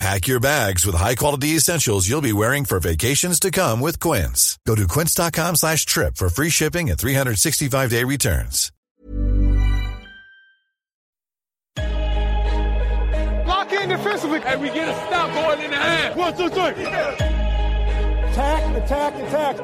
Pack your bags with high-quality essentials you'll be wearing for vacations to come with Quince. Go to quince.com slash trip for free shipping and 365-day returns. Lock in defensively. And we get a stop going in the half. One, two, three. Attack, attack, attack.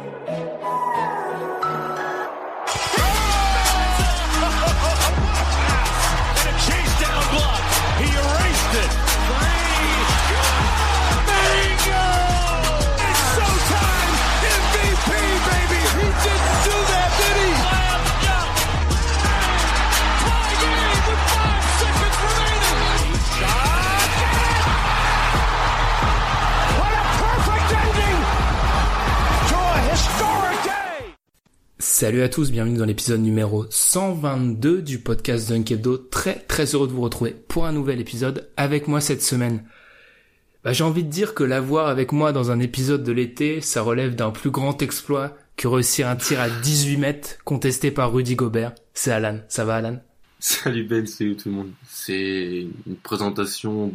Salut à tous, bienvenue dans l'épisode numéro 122 du podcast Dunk Hebdo. Très très heureux de vous retrouver pour un nouvel épisode avec moi cette semaine. Bah, j'ai envie de dire que l'avoir avec moi dans un épisode de l'été, ça relève d'un plus grand exploit que réussir un tir à 18 mètres contesté par Rudy Gobert. C'est Alan. Ça va Alan? Salut Ben, salut tout le monde. C'est une présentation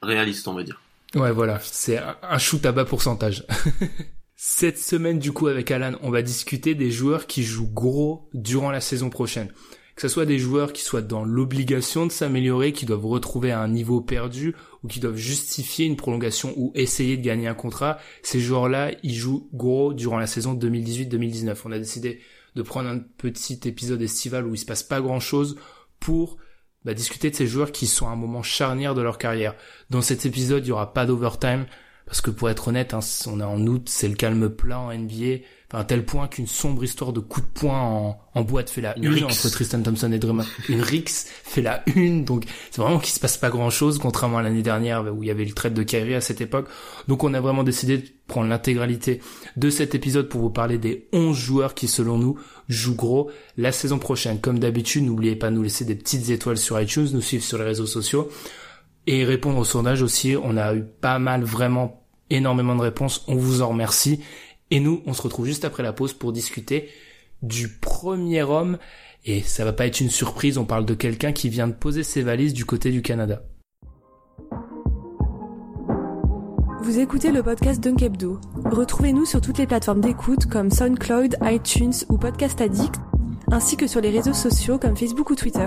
réaliste, on va dire. Ouais voilà, c'est un- un shoot à bas pourcentage. Cette semaine du coup avec Alan, on va discuter des joueurs qui jouent gros durant la saison prochaine. Que ce soit des joueurs qui soient dans l'obligation de s'améliorer, qui doivent retrouver un niveau perdu ou qui doivent justifier une prolongation ou essayer de gagner un contrat, ces joueurs-là, ils jouent gros durant la saison 2018-2019. On a décidé de prendre un petit épisode estival où il se passe pas grand-chose pour bah, discuter de ces joueurs qui sont à un moment charnière de leur carrière. Dans cet épisode, il y aura pas d'overtime parce que pour être honnête, hein, on est en août, c'est le calme plat en NBA, enfin, à tel point qu'une sombre histoire de coups de poing en, en boîte fait la Une entre Tristan Thompson et Draymond. Une rix fait la une, donc c'est vraiment qu'il se passe pas grand chose, contrairement à l'année dernière où il y avait le trade de Kyrie à cette époque. Donc on a vraiment décidé de prendre l'intégralité de cet épisode pour vous parler des 11 joueurs qui selon nous jouent gros la saison prochaine. Comme d'habitude, n'oubliez pas de nous laisser des petites étoiles sur iTunes, nous suivre sur les réseaux sociaux et répondre au sondage aussi. On a eu pas mal, vraiment énormément de réponses. On vous en remercie. Et nous, on se retrouve juste après la pause pour discuter du premier homme. Et ça va pas être une surprise, on parle de quelqu'un qui vient de poser ses valises du côté du Canada. Vous écoutez le podcast Dunk Hebdo. Retrouvez-nous sur toutes les plateformes d'écoute comme SoundCloud, iTunes ou Podcast Addict, ainsi que sur les réseaux sociaux comme Facebook ou Twitter.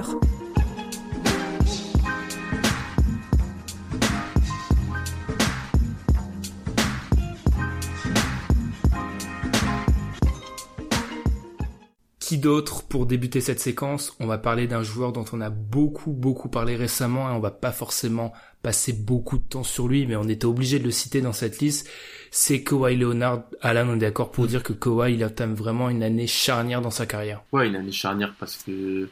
Qui d'autre pour débuter cette séquence? On va parler d'un joueur dont on a beaucoup beaucoup parlé récemment et on va pas forcément passer beaucoup de temps sur lui, mais on était obligé de le citer dans cette liste. C'est Kawhi Leonard. Alan, on est d'accord pour dire que Kawhi il entame vraiment une année charnière dans sa carrière. Ouais, une charnière parce que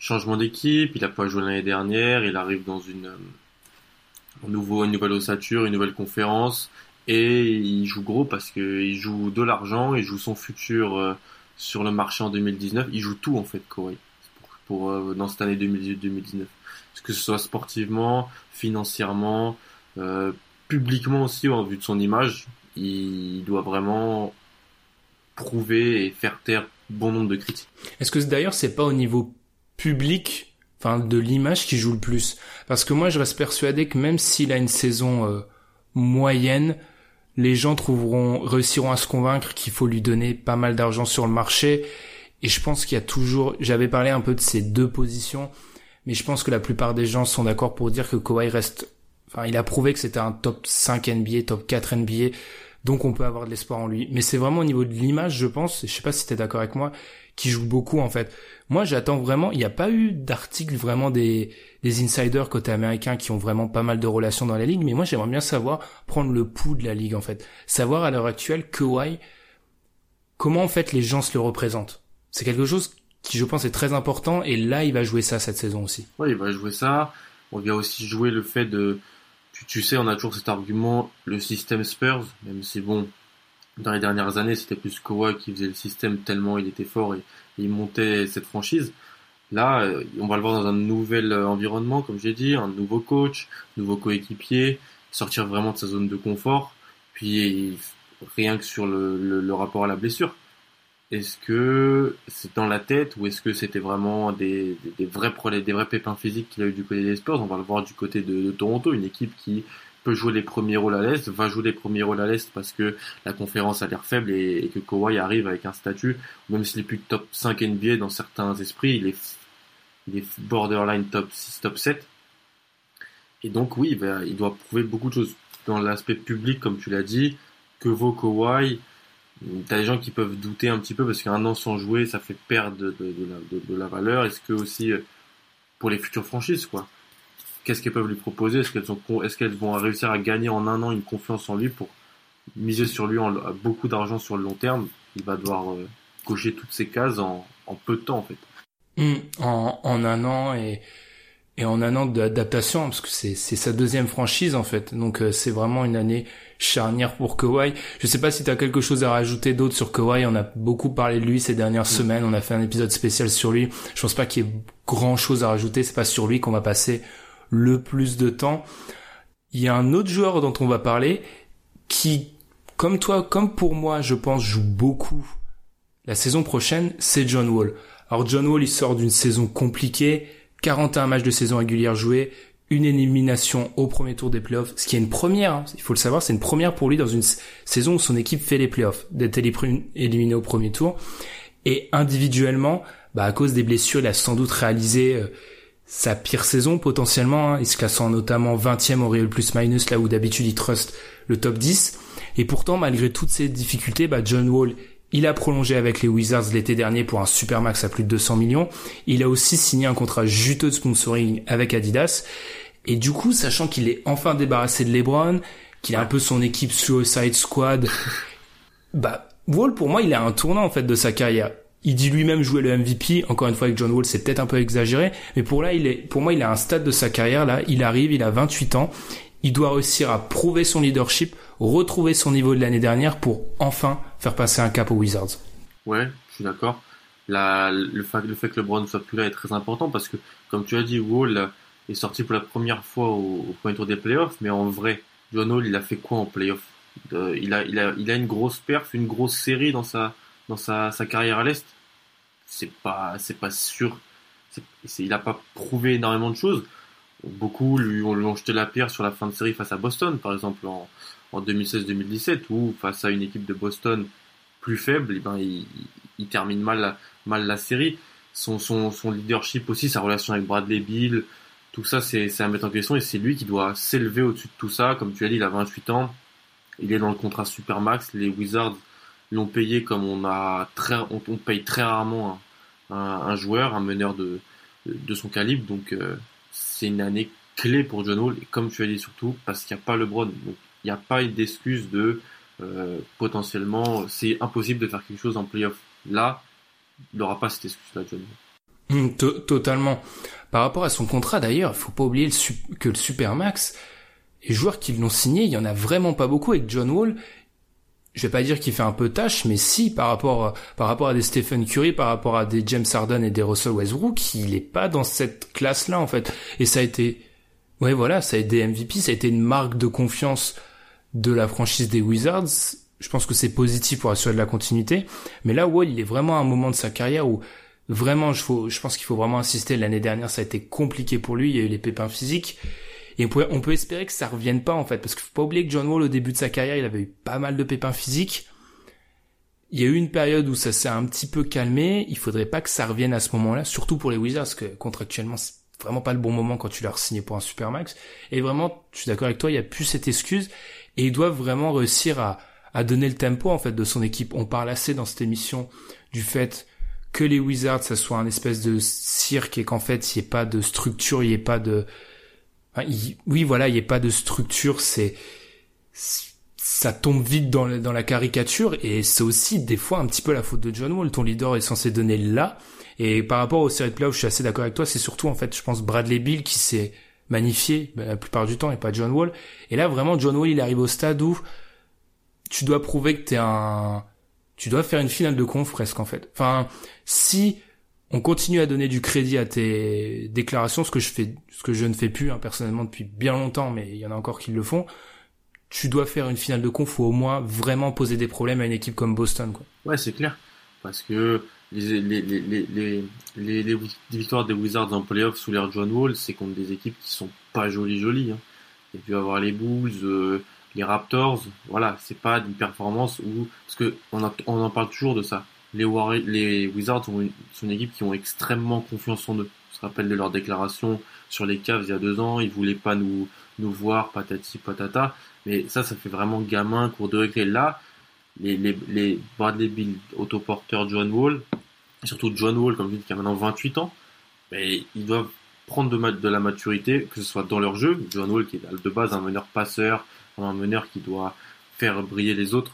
changement d'équipe, il a pas joué l'année dernière, il arrive dans une euh, nouveau, une nouvelle ossature, une nouvelle conférence, et il joue gros parce que il joue de l'argent, il joue son futur euh, sur le marché en 2019, il joue tout en fait, pour, pour euh, dans cette année 2018-2019, que ce soit sportivement, financièrement, euh, publiquement aussi en vue de son image, il doit vraiment prouver et faire taire bon nombre de critiques. Est-ce que d'ailleurs c'est pas au niveau public, enfin de l'image qui joue le plus? Parce que moi je reste persuadé que même s'il a une saison euh, moyenne, les gens trouveront, réussiront à se convaincre qu'il faut lui donner pas mal d'argent sur le marché. Et je pense qu'il y a toujours, j'avais parlé un peu de ces deux positions, mais je pense que la plupart des gens sont d'accord pour dire que Kawhi reste, enfin il a prouvé que c'était un top 5 NBA, top 4 NBA, donc on peut avoir de l'espoir en lui. Mais c'est vraiment au niveau de l'image, je pense, et je sais pas si t'es d'accord avec moi, qui joue beaucoup en fait. Moi, j'attends vraiment. Il n'y a pas eu d'article vraiment des insiders côté américain qui ont vraiment pas mal de relations dans la ligue, mais moi, j'aimerais bien savoir prendre le pouls de la ligue en fait, savoir à l'heure actuelle Kawhi comment en fait les gens se le représentent. C'est quelque chose qui, je pense, est très important. Et là, il va jouer ça cette saison aussi. Ouais, il va jouer ça. On va aussi jouer le fait de. Tu, tu sais, on a toujours cet argument, le système Spurs, même si bon, dans les dernières années, c'était plus Kawhi qui faisait le système tellement il était fort et, il montait cette franchise. Là, euh, on va le voir dans un nouvel environnement, comme j'ai dit, un nouveau coach, nouveau coéquipier, sortir vraiment de sa zone de confort, puis rien que sur le, rapport à la blessure. Est-ce que c'est dans la tête ou est-ce que c'était vraiment des, vrais pépins physiques qu'il a eu du côté des Spurs? On va le voir du côté de Toronto, une équipe qui peut jouer les premiers rôles à l'Est, va jouer les premiers rôles à l'Est parce que la conférence a l'air faible et, que Kawhi arrive avec un statut, même s'il est plus top 5 NBA dans certains esprits, il est, borderline top 6, top 7. Et donc oui, il doit prouver beaucoup de choses. Dans l'aspect public, comme tu l'as dit, que vaut Kawhi? T'as des gens qui peuvent douter un petit peu parce qu'un an sans jouer, ça fait perdre de, de, la, de la, valeur. Est-ce que aussi euh, pour les futures franchises, quoi? Qu'est-ce qu'elles peuvent lui proposer? Est-ce qu'elles est-ce qu'elles vont réussir à gagner en un an une confiance en lui pour miser sur lui en, beaucoup d'argent sur le long terme? Il va devoir euh, cocher toutes ces cases en, en, peu de temps en fait. Mmh, en, en, un an et et en un an d'adaptation parce que c'est c'est sa deuxième franchise en fait. Donc euh, c'est vraiment une année charnière pour Kawhi. Je sais pas si tu as quelque chose à rajouter d'autre sur Kawhi. On a beaucoup parlé de lui ces dernières mmh. semaines. On a fait un épisode spécial sur lui. Je pense pas qu'il y ait grand chose à rajouter. C'est pas sur lui qu'on va passer le plus de temps. Il y a un autre joueur dont on va parler qui, comme toi, comme pour moi, je pense, joue beaucoup la saison prochaine, c'est John Wall. Alors John Wall, il sort d'une saison compliquée, 41 matchs de saison régulière joués, une élimination au premier tour des playoffs, ce qui est une première, hein. il faut le savoir, c'est une première pour lui dans une saison où son équipe fait les playoffs, d'être éliminé au premier tour. Et individuellement, bah à cause des blessures, il a sans doute réalisé euh, sa pire saison potentiellement, hein, il se classant notamment 20e au Real Plus Minus, là où d'habitude il trust le top 10. Et pourtant, malgré toutes ces difficultés, bah, John Wall, il a prolongé avec les Wizards l'été dernier pour un super max à plus de 200 millions. Il a aussi signé un contrat juteux de sponsoring avec Adidas. Et du coup, sachant qu'il est enfin débarrassé de LeBron, qu'il a un peu son équipe Suicide Squad, bah, Wall, pour moi, il a un tournant, en fait, de sa carrière il dit lui-même jouer le MVP. Encore une fois, avec John Wall, c'est peut-être un peu exagéré, mais pour là, il est, pour moi, il a un stade de sa carrière là. Il arrive, il a 28 ans. Il doit réussir à prouver son leadership, retrouver son niveau de l'année dernière pour enfin faire passer un cap aux Wizards. Ouais, je suis d'accord. le, fait, le fait que LeBron soit plus là est très important parce que, comme tu as dit, Wall est sorti pour la première fois au, premier tour des playoffs, mais en vrai, John Wall, il a fait quoi en playoffs euh, il, a, il, a, il a une grosse perf, une grosse série dans sa, dans sa, carrière à l'Est, c'est pas, c'est pas sûr. il n'a pas prouvé énormément de choses. Beaucoup lui ont, jeté la pierre sur la fin de série face à Boston, par exemple en, 2016-2017, où face à une équipe de Boston plus faible, eh ben, il, termine mal mal la série. Son, son, leadership aussi, sa relation avec Bradley Bill, tout ça, c'est à mettre en question et c'est lui qui doit s'élever au-dessus de tout ça. Comme tu as dit, il a 28 ans, il est dans le contrat Supermax. Les Wizards l'ont payé comme on a très, on, paye très rarement un, joueur, un meneur de, son calibre. Donc euh, c'est une année clé pour John Wall, et comme tu as dit surtout, parce qu'il n'y a pas LeBron. Donc il n'y a pas d'excuse de euh, potentiellement, c'est impossible de faire quelque chose en playoff. Là, il n'aura pas cette excuse-là, John Wall. Hum, totalement. Par rapport à son contrat d'ailleurs, il faut pas oublier que le Supermax, les joueurs qui l'ont signé, il y en a vraiment pas beaucoup avec John Wall je vais pas dire qu'il fait un peu tâche, mais si par rapport par rapport à des Stephen Curry, par rapport à des James Harden et des Russell Westbrook, il est pas dans cette classe-là en fait. Et ça a été, ouais voilà, ça a été MVP, ça a été une marque de confiance de la franchise des Wizards. Je pense que c'est positif pour assurer de la continuité. Mais là, Wall, il est vraiment à un moment de sa carrière où vraiment, je, faut, je pense qu'il faut vraiment insister. L'année dernière, ça a été compliqué pour lui. Il y a eu les pépins physiques. Et on peut, espérer que ça revienne pas en fait, parce qu'il faut pas oublier que John Wall au début de sa carrière, il avait eu pas mal de pépins physiques. Il y a eu une période où ça s'est un petit peu calmé. Il faudrait pas que ça revienne à ce moment-là, surtout pour les Wizards, parce que contractuellement c'est vraiment pas le bon moment quand tu leur signé pour un supermax. Et vraiment, je suis d'accord avec toi, il y a plus cette excuse et ils doivent vraiment réussir à, à donner le tempo en fait de son équipe. On parle assez dans cette émission du fait que les Wizards ça soit un espèce de cirque et qu'en fait il n'y ait pas de structure, il n'y ait pas de oui, voilà, il n'y a pas de structure, c'est ça tombe vite dans, la caricature et c'est aussi des fois un petit peu la faute de John Wall. Ton leader est censé donner là. Et par rapport aux séries de playoffs, je suis assez d'accord avec toi. C'est surtout en fait, je pense Bradley Bill qui s'est magnifié ben, la plupart du temps et pas John Wall. Et là vraiment, John Wall, il arrive au stade où tu dois prouver que t'es un, tu dois faire une finale de conf presque en fait. Enfin, si on continue à donner du crédit à tes déclarations, ce que je fais, ce que je ne fais plus hein, personnellement depuis bien longtemps, mais il y en a encore qui le font. Tu dois faire une finale de conf ou au moins vraiment poser des problèmes à une équipe comme Boston. Quoi. Ouais, c'est clair. Parce que les, victoires des Wizards en playoff sous l'ère John Wall, c'est contre des équipes qui sont pas jolies jolies. Hein. Il y avoir les Bulls, euh, les Raptors. Voilà, c'est pas une performance où parce que on, on en parle toujours de ça. Les, Wizards sont une, sont une équipe qui ont extrêmement confiance en eux. On se rappelle de leur déclaration sur les Cavs il y a deux ans. Ils voulaient pas nous voir patati patata. Mais ça, ça fait vraiment gamin, cours de récré. Là, les, Bradley Bill, autoporteur John Wall, surtout John Wall, comme je dis, qui a maintenant 28 ans, mais ils doivent prendre de, de la maturité, que ce soit dans leur jeu. John Wall, qui est de base un meneur passeur, un meneur qui doit faire briller les autres,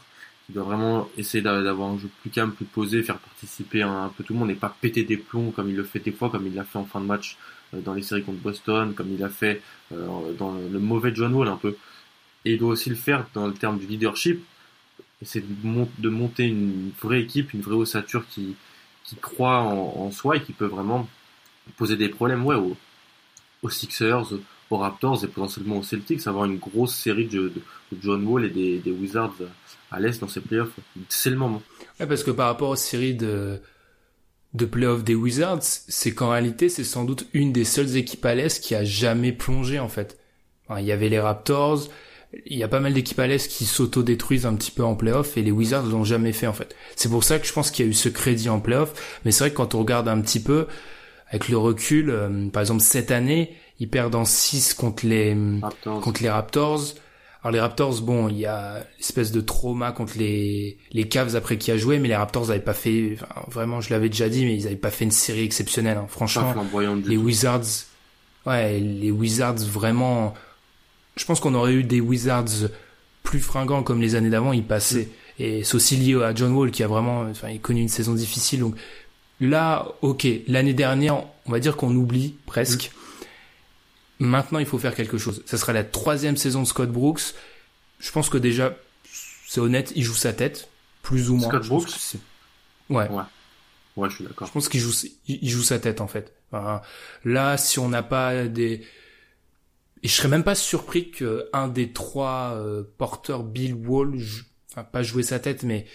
qui doit vraiment essayer d'avoir un jeu plus calme, plus posé, faire participer un, peu tout le monde et pas péter des plombs comme il le fait des fois, comme il l'a fait en fin de match euh, dans les séries contre Boston, comme il l'a fait euh, dans le mauvais John Wall un peu. Et il doit aussi le faire dans le terme du leadership, c'est de, monter une vraie équipe, une vraie ossature qui, croit en, soi et qui peut vraiment poser des problèmes ouais, aux Sixers, aux Raptors et potentiellement aux Celtics, avoir une grosse série de, John Wall et des, Wizards à l'Est dans ces playoffs. C'est le moment. Ouais, parce que par rapport aux séries de, de playoffs des Wizards, c'est qu'en réalité, c'est sans doute une des seules équipes à l'Est qui a jamais plongé, en fait. il y avait les Raptors, il y a pas mal d'équipes à l'Est qui s'auto-détruisent un petit peu en playoff et les Wizards l'ont jamais fait en fait. C'est pour ça que je pense qu'il y a eu ce crédit en playoff. Mais c'est vrai que quand on regarde un petit peu, avec le recul, euh, par exemple cette année, ils perdent en 6 contre les, Raptors. contre les Raptors. Alors les Raptors, bon, il y a espèce de trauma contre les les Cavs après qui a joué, mais les Raptors n'avaient pas fait, vraiment, je l'avais déjà dit, mais ils n'avaient pas fait une série exceptionnelle. Hein. Franchement, les Wizards, ouais, les Wizards vraiment je pense qu'on aurait eu des Wizards plus fringants comme les années d'avant, ils passaient. Et c'est aussi lié à John Wall qui a vraiment, enfin, il connu une saison difficile. Donc là, ok, l'année dernière, on va dire qu'on oublie presque. Maintenant, il faut faire quelque chose. Ça sera la troisième saison de Scott Brooks. Je pense que déjà, c'est honnête, il joue sa tête, plus ou moins. Scott Brooks ouais. ouais. Ouais, je suis d'accord. Je pense qu'il joue, il joue sa tête en fait. là, si on n'a pas des, et je serais même pas surpris qu'un des trois euh, porteurs Bill Wall, enfin pas jouer sa tête, mais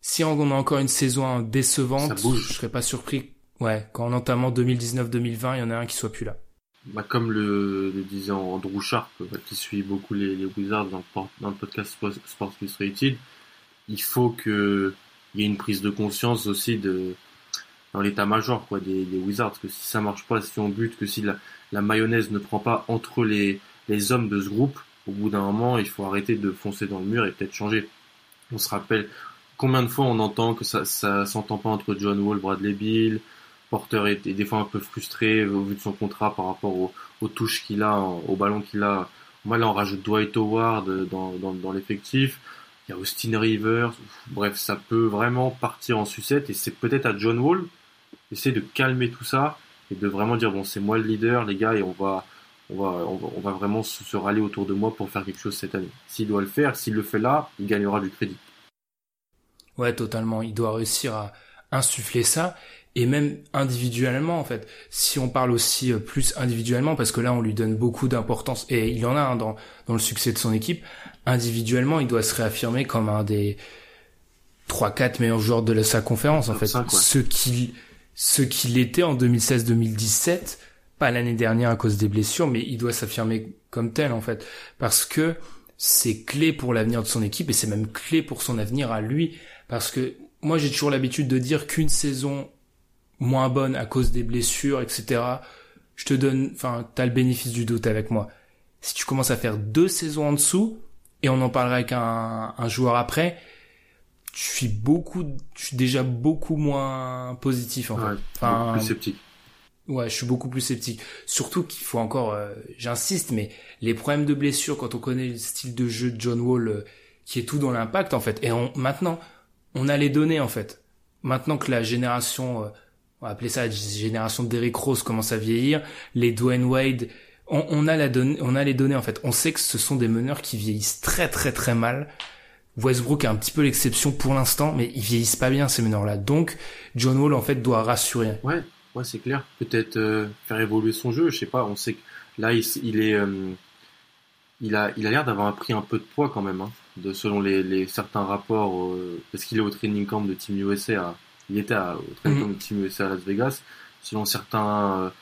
si on a encore une saison décevante, je serais pas surpris. Ouais, qu'en entamant 2019-2020, il y en a un qui soit plus là. Bah, comme le, le disait Andrew Sharp, qui suit beaucoup les, les Wizards dans le, dans le podcast Sports Illustrated, il faut que il y ait une prise de conscience aussi de dans l'état-major quoi des, des, Wizards que si ça marche pas, si on bute, que si la, la mayonnaise ne prend pas entre les, les hommes de ce groupe, au bout d'un moment, il faut arrêter de foncer dans le mur et peut-être changer. On se rappelle combien de fois on entend que ça, ça s'entend pas entre John Wall, Bradley Bill, Porter est, des fois un peu frustré au vu de son contrat par rapport aux, touches qu'il a, au ballon qu'il a. Moi là on rajoute Dwight Howard dans, dans, l'effectif. Il y a Austin Rivers. Bref, ça peut vraiment partir en sucette et c'est peut-être à John Wall essayer de calmer tout ça et de vraiment dire bon c'est moi le leader les gars et on va on va on va, vraiment se, rallier autour de moi pour faire quelque chose cette année. S'il doit le faire, s'il le fait là, il gagnera du crédit. Ouais, totalement. Il doit réussir à insuffler ça et même individuellement en fait. Si on parle aussi euh, plus individuellement parce que là on lui donne beaucoup d'importance et il en a un dans dans le succès de son équipe. Individuellement, il doit se réaffirmer comme un des trois quatre meilleurs joueurs de sa conférence en fait. Ce qui ce qu'il était en 2016-2017, pas l'année dernière à cause des blessures, mais il doit s'affirmer comme tel en fait, parce que c'est clé pour l'avenir de son équipe et c'est même clé pour son avenir à lui, parce que moi j'ai toujours l'habitude de dire qu'une saison moins bonne à cause des blessures, etc. Je te donne, enfin, t'as le bénéfice du doute avec moi. Si tu commences à faire deux saisons en dessous, et on en parlera avec un, un joueur après, je suis beaucoup, je suis déjà beaucoup moins positif en fait. Enfin, plus sceptique. Ouais, je suis beaucoup plus sceptique. Surtout qu'il faut encore, euh, j'insiste, mais les problèmes de blessure quand on connaît le style de jeu de John Wall, euh, qui est tout dans l'impact en fait. Et on, maintenant, on a les données en fait. Maintenant que la génération, euh, on va appeler ça la génération d'Eric Rose commence à vieillir, les Dwayne Wade, on, a les données en fait. On sait que ce sont des meneurs qui vieillissent très très très mal Westbrook est un petit peu l'exception pour l'instant, mais ils vieillissent pas bien ces meneurs-là. Donc, John Wall en fait doit rassurer. Ouais, c'est clair. Peut-être euh, faire évoluer son jeu. Je sais pas. On sait que là, il, est, euh, il a, l'air d'avoir pris un peu de poids quand même, hein, de selon les, certains rapports, euh, parce qu'il est au training camp de Team USA. Il était à, au Team USA à Las Vegas. Selon certains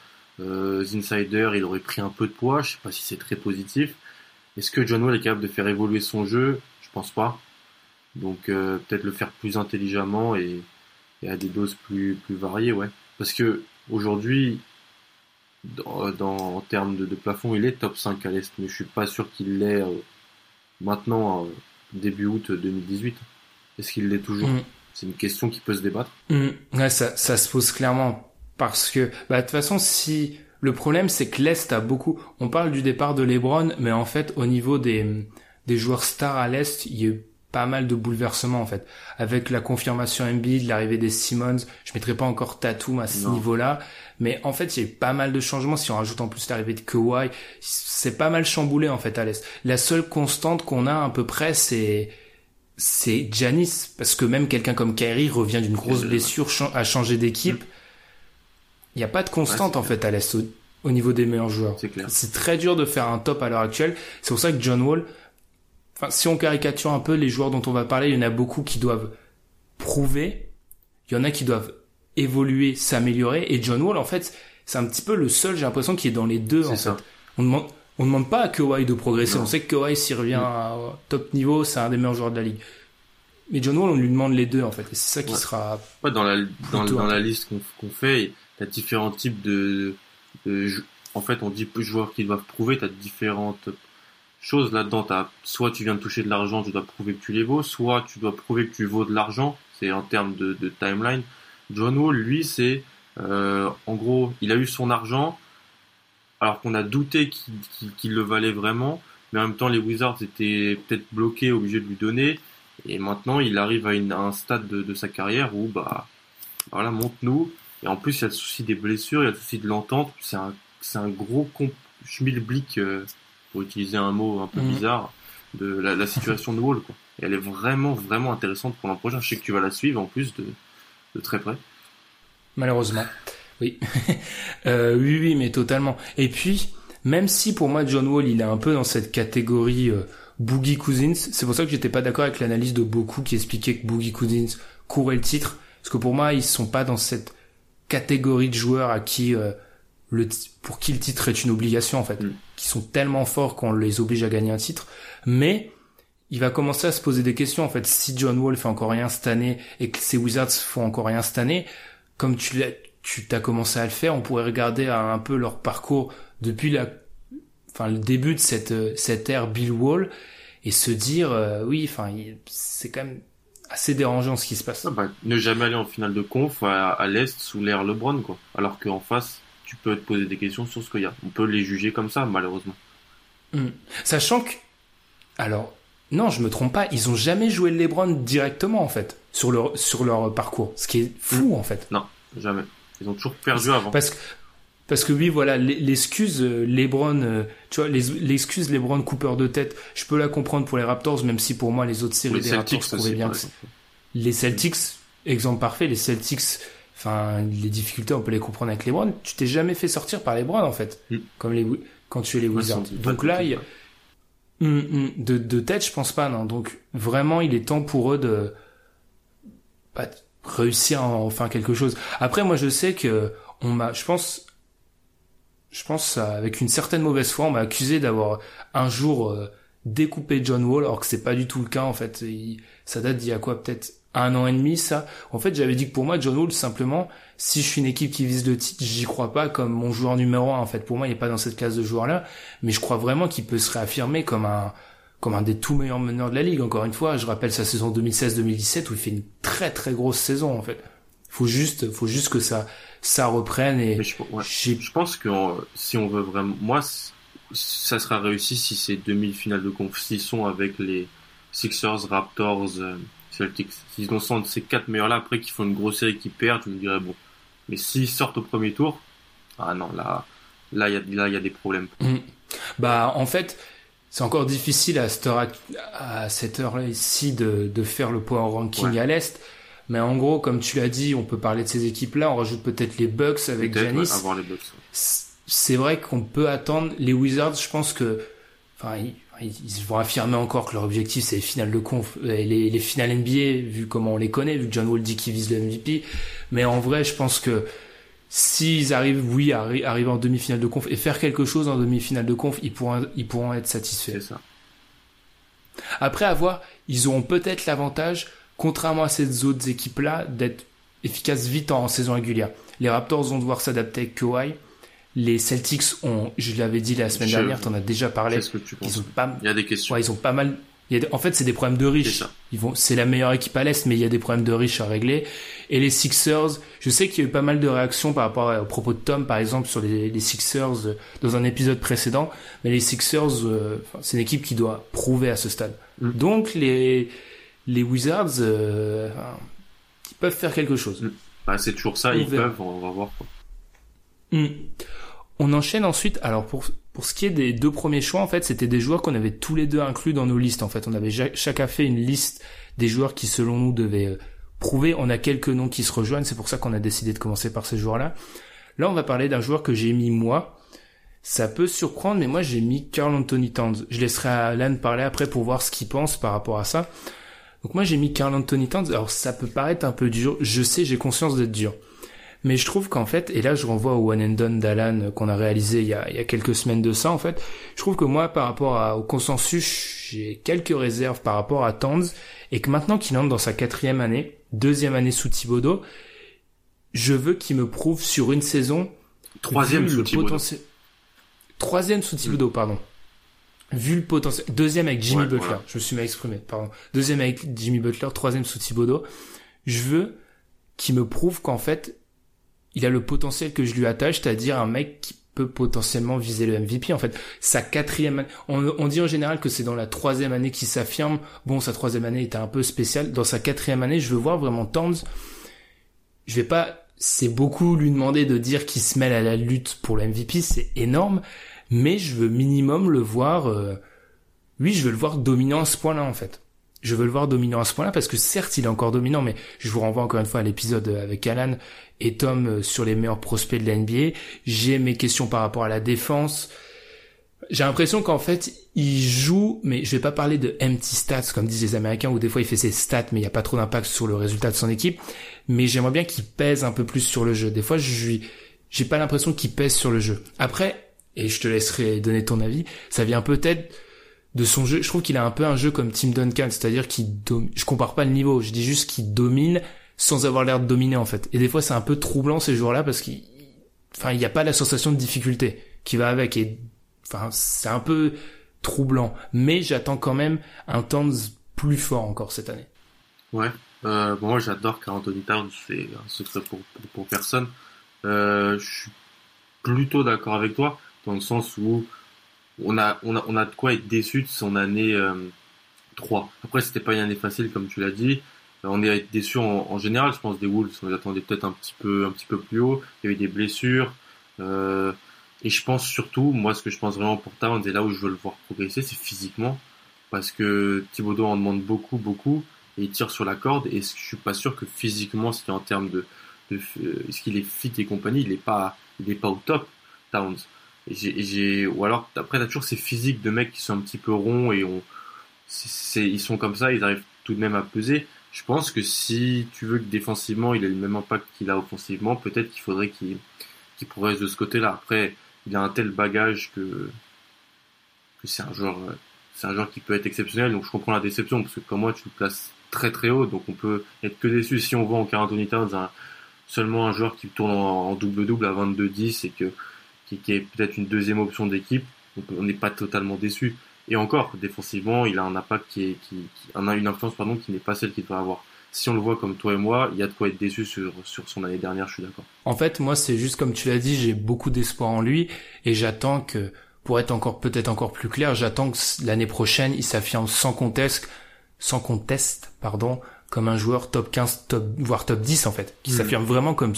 insiders, il aurait pris un peu de poids. Je sais pas si c'est très positif. Est-ce que John Wall est capable de faire évoluer son jeu? Pense pas. Donc euh, peut-être le faire plus intelligemment et, à des doses plus, plus variées, ouais. Parce que aujourd'hui, dans, en termes de, plafond, il est top 5 à l'Est, mais je suis pas sûr qu'il l'est euh, maintenant, euh, début août 2018. Est-ce qu'il l'est toujours? Mm. C'est une question qui peut se débattre. Mm. Ouais, ça, ça se pose clairement. Parce que, bah, de toute façon, si le problème, c'est que l'Est a beaucoup. On parle du départ de LeBron, mais en fait, au niveau des, des joueurs stars à l'Est, il y a eu pas mal de bouleversements en fait. Avec la confirmation Embiid, l'arrivée des Simmons, je mettrai pas encore Tatum à ce niveau-là, mais en fait il y a eu pas mal de changements. Si on rajoute en plus l'arrivée de Kawhi, c'est pas mal chamboulé en fait à l'Est. La seule constante qu'on a à peu près, c'est c'est Janis, parce que même quelqu'un comme Kyrie revient d'une grosse blessure, a changé d'équipe. Il n'y a pas de constante en fait à l'Est au, au, niveau des meilleurs joueurs. C'est très dur de faire un top à l'heure actuelle. C'est pour ça que John Wall, si on caricature un peu les joueurs dont on va parler, il y en a beaucoup qui doivent prouver, il y en a qui doivent évoluer, s'améliorer, et John Wall, en fait, c'est un petit peu le seul, j'ai l'impression, qui est dans les deux, en fait. On demande, on demande pas à Kawhi de progresser. On sait que Kawhi, s'il revient à top niveau, c'est un des meilleurs joueurs de la ligue. Mais John Wall, on lui demande les deux, en fait. Et c'est ça qui sera. Ouais, dans la, dans, la liste qu'on fait, t'as différents types de, de, en fait, on dit joueurs qui doivent prouver, t'as différentes choses là-dedans. Soit tu viens de toucher de l'argent, tu dois prouver que tu les vaux, soit tu dois prouver que tu vaux de l'argent. C'est en termes de, de, timeline. John Wall, lui, c'est euh, en gros, il a eu son argent, alors qu'on a douté qu'il le valait vraiment, mais en même temps, les Wizards étaient peut-être bloqués, obligés de lui donner. Et maintenant, il arrive à, une, un stade de, de, sa carrière où, bah, voilà, monte-nous. Et en plus, il y a le souci des blessures, il y a le souci de l'entente. C'est un, un gros schmilblick euh, pour utiliser un mot un peu mhm. bizarre, de la, situation de Wall. Quoi. Et elle est vraiment, vraiment intéressante pour l'an prochain. Je sais que tu vas la suivre en plus de, de très près. Malheureusement. Oui. euh, oui, oui, mais totalement. Et puis, même si pour moi John Wall, il est un peu dans cette catégorie euh, Boogie Cousins, c'est pour ça que j'étais pas d'accord avec l'analyse de beaucoup qui expliquait que Boogie Cousins courait le titre. Parce que pour moi, ils sont pas dans cette catégorie de joueurs à qui euh, le pour qui le titre est une obligation en fait. Mm qui sont tellement forts qu'on les oblige à gagner un titre, mais il va commencer à se poser des questions en fait. Si John Wall fait encore rien cette année et que ces Wizards font encore rien cette année, comme tu l'as, tu t'as commencé à le faire, on pourrait regarder un peu leur parcours depuis la, enfin le début de cette cette ère Bill Wall et se dire euh, oui, enfin c'est quand même assez dérangeant ce qui se passe. Ah bah, ne jamais aller en finale de conf à, à l'est sous l'ère LeBron quoi, alors qu'en face tu peux te poser des questions sur ce qu'il y a. On peut les juger comme ça, malheureusement. Hmm. Sachant que, alors, non, je me trompe pas, ils ont jamais joué le LeBron directement en fait sur leur sur leur parcours, ce qui est fou hmm. en fait. Non, jamais. Ils ont toujours perdu avant. Parce que parce que oui, voilà, l'excuse euh, LeBron, euh, tu vois, l'excuse LeBron Cooper de tête, je peux la comprendre pour les Raptors, même si pour moi les autres séries des Raptors prouvaient bien que les Celtics, exemple parfait, les Celtics Enfin, les difficultés, on peut les comprendre avec les Browns. Tu t'es jamais fait sortir par les Browns, en fait. Mm. Comme les, quand tu es les Wizards. Donc là, il mm, mm. de, de tête, je pense pas, non. Donc, vraiment, il est temps pour eux de, bah, réussir à quelque chose. Après, moi, je sais que on m'a, je pense, je pense, avec une certaine mauvaise foi, on m'a accusé d'avoir un jour euh, découpé John Wall, alors que c'est pas du tout le cas, en fait. ça date d'il y a quoi, peut-être un an et demi ça. En fait, j'avais dit que pour moi, John Wall, simplement, si je suis une équipe qui vise le titre, j'y crois pas comme mon joueur numéro un. En fait, pour moi, il est pas dans cette classe de joueurs-là, mais je crois vraiment qu'il peut se réaffirmer comme un comme un des tout meilleurs meneurs de la ligue. Encore une fois, je rappelle sa saison 2016-2017 où il fait une très très grosse saison en fait. Faut juste, faut juste que ça ça reprenne et je, je, pense que euh, si on veut vraiment, moi, ça sera réussi si ces demi-finales de compétition avec les Sixers, Raptors. Euh, Celtics. S'ils ont sont ces quatre meilleurs-là, après qu'ils font une grosse série qui perdent, je me dirais bon. Mais s'ils sortent au premier tour, ah non, là, là, il y a, là, il y a des problèmes. Mm. Bah, en fait, c'est encore difficile à cette heure à cette heure-là ici de, de faire le power ranking à l'est. Mais en gros, comme tu l'as dit, on peut parler de ces équipes-là. On rajoute peut-être les Bucks avec Janis. C'est vrai qu'on peut attendre les Wizards. Je pense que, enfin, ils, vont affirmer encore que leur objectif c'est les finales de conf, euh, les, les finales NBA vu comment on les connaît, vu que John Wall dit qu'il vise le MVP. Mais en vrai, je pense que s'ils arrivent, oui, à arriver en demi-finale de conf et faire quelque chose en demi-finale de conf, ils pourront, ils pourront être satisfaits. Ça. Après avoir, ils auront peut-être l'avantage, contrairement à ces autres équipes-là, d'être efficaces vite en, saison régulière. Les Raptors vont devoir s'adapter avec Kawhi. Les Celtics ont, je l'avais dit la semaine dernière, t'en as déjà parlé. Que tu ils ont pas, il y a des questions. Ouais, ils ont pas mal, en fait, c'est des problèmes de riches. Ils vont, c'est la meilleure équipe à l'Est, mais il y a des problèmes de riches à régler. Et les Sixers, je sais qu'il y a eu pas mal de réactions par rapport à, au propos de Tom, par exemple, sur les, les Sixers euh, dans un épisode précédent. Mais les Sixers, euh, c'est une équipe qui doit prouver à ce stade. Mm. Donc, les, les Wizards, euh, ils peuvent faire quelque chose. Mm. Bah, c'est toujours ça, ils peuvent, on va voir. Quoi. Mm. On enchaîne ensuite, alors pour, pour ce qui est des deux premiers choix, en fait, c'était des joueurs qu'on avait tous les deux inclus dans nos listes. En fait, on avait chacun fait une liste des joueurs qui, selon nous, devaient euh, prouver. On a quelques noms qui se rejoignent, c'est pour ça qu'on a décidé de commencer par ces joueurs-là. Là, on va parler d'un joueur que j'ai mis moi. Ça peut surprendre, mais moi j'ai mis Carl Anthony Towns. Je laisserai Alan parler après pour voir ce qu'il pense par rapport à ça. Donc moi j'ai mis Carl Anthony Towns. Alors ça peut paraître un peu dur. Je sais, j'ai conscience d'être dur. Mais je trouve qu'en fait, et là je renvoie au One and Done d'Alan qu'on a réalisé il y a, il y a, quelques semaines de ça, en fait, je trouve que moi, par rapport au consensus, j'ai quelques réserves par rapport à Tanz, et que maintenant qu'il entre dans sa quatrième année, deuxième année sous Thibodeau, je veux qu'il me prouve sur une saison... Troisième sous Thibodeau. Troisième sous Thibodeau, pardon. Vu le potentiel, deuxième avec Jimmy Butler, je me suis mal exprimé, pardon, deuxième avec Jimmy Butler, troisième sous Thibodeau, je veux qu'il me prouve qu'en fait, il a le potentiel que je lui attache, c'est-à-dire un mec qui peut potentiellement viser le MVP. En fait, sa quatrième on, on dit en général que c'est dans la troisième année qu'il s'affirme. Bon, sa troisième année était un peu spéciale. Dans sa quatrième année, je veux voir vraiment Towns. Je vais pas, c'est beaucoup lui demander de dire qu'il se mêle à la lutte pour le MVP, c'est énorme. Mais je veux minimum le voir, euh, oui, je veux le voir dominant à ce point-là, en fait je veux le voir dominant à ce point-là parce que certes il est encore dominant mais je vous renvoie encore une fois à l'épisode avec Alan et Tom euh, sur les meilleurs prospects de la NBA. J'ai mes questions par rapport à la défense. J'ai l'impression qu'en fait, il joue, mais je vais pas parler de empty stats comme disent les Américains où des fois il fait ses stats mais il n'y a pas trop d'impact sur le résultat de son équipe. Mais j'aimerais bien qu'il pèse un peu plus sur le jeu. Des fois, je j'ai pas l'impression qu'il pèse sur le jeu. Après, et je te laisserai donner ton avis, ça vient peut-être de son jeu. Je trouve qu'il a un peu un jeu comme Tim Duncan, c'est-à-dire qu'il domine. Je compare pas le niveau, je dis juste qu'il domine sans avoir l'air de dominer en fait. Et des fois c'est un peu troublant ces jours-là parce qu'il, enfin il n'y a pas la sensation de difficulté qui va avec et enfin c'est un peu troublant. Mais j'attends quand même un temps plus fort encore cette année. Ouais. Euh, moi j'adore Carl Anthony Towns, c'est un secret pour, pour, personne. Euh, je suis plutôt d'accord avec toi dans le sens où on a, on a, on a de quoi être déçu de son année euh, 3. Après, c'était pas une année facile, comme tu l'as dit. Euh, on est déçu en, en, général, je pense, des Wolves. On les attendait peut-être un petit peu, un petit peu plus haut. Il y a eu des blessures. Euh, et je pense surtout, moi, ce que je pense vraiment pour Towns, et là où je veux le voir progresser, c'est physiquement. Parce que Thibodeau en demande beaucoup, beaucoup. Et il tire sur la corde. Et je suis pas sûr que physiquement, ce qui en termes de, de euh, est-ce qu'il est fit et compagnie, il est pas, il est pas au top, Towns j'ai, ou alors après t'as toujours ces physiques de mecs qui sont un petit peu ronds et on, c'est, ils sont comme ça, ils arrivent tout de même à peser. Je pense que si tu veux que défensivement il ait le même impact qu'il a offensivement, peut-être qu'il faudrait qu'il, qu'il progresse de ce côté-là. Après, il a un tel bagage que, que c'est un joueur, c'est un joueur qui peut être exceptionnel. Donc je comprends la déception parce que comme moi tu le places très très haut, donc on peut être que déçu si on voit en Carl Anthony Towns seulement un joueur qui tourne en double-double à 22-10 et que qui, est peut-être une deuxième option d'équipe. Donc on n'est pas totalement déçu. Et encore, défensivement, il a un impact qui est, qui, a une influence pardon qui n'est pas celle qu'il doit avoir. Si on le voit comme toi et moi, il y a de quoi être déçu sur, sur son année dernière, je suis d'accord. En fait, moi, c'est juste comme tu l'as dit, j'ai beaucoup d'espoir en lui et j'attends que, pour être encore peut-être encore plus clair, j'attends que l'année prochaine, il s'affirme sans conteste, sans conteste, pardon, comme un joueur top 15, top, voire top 10 en fait, qui hmm. s'affirme vraiment comme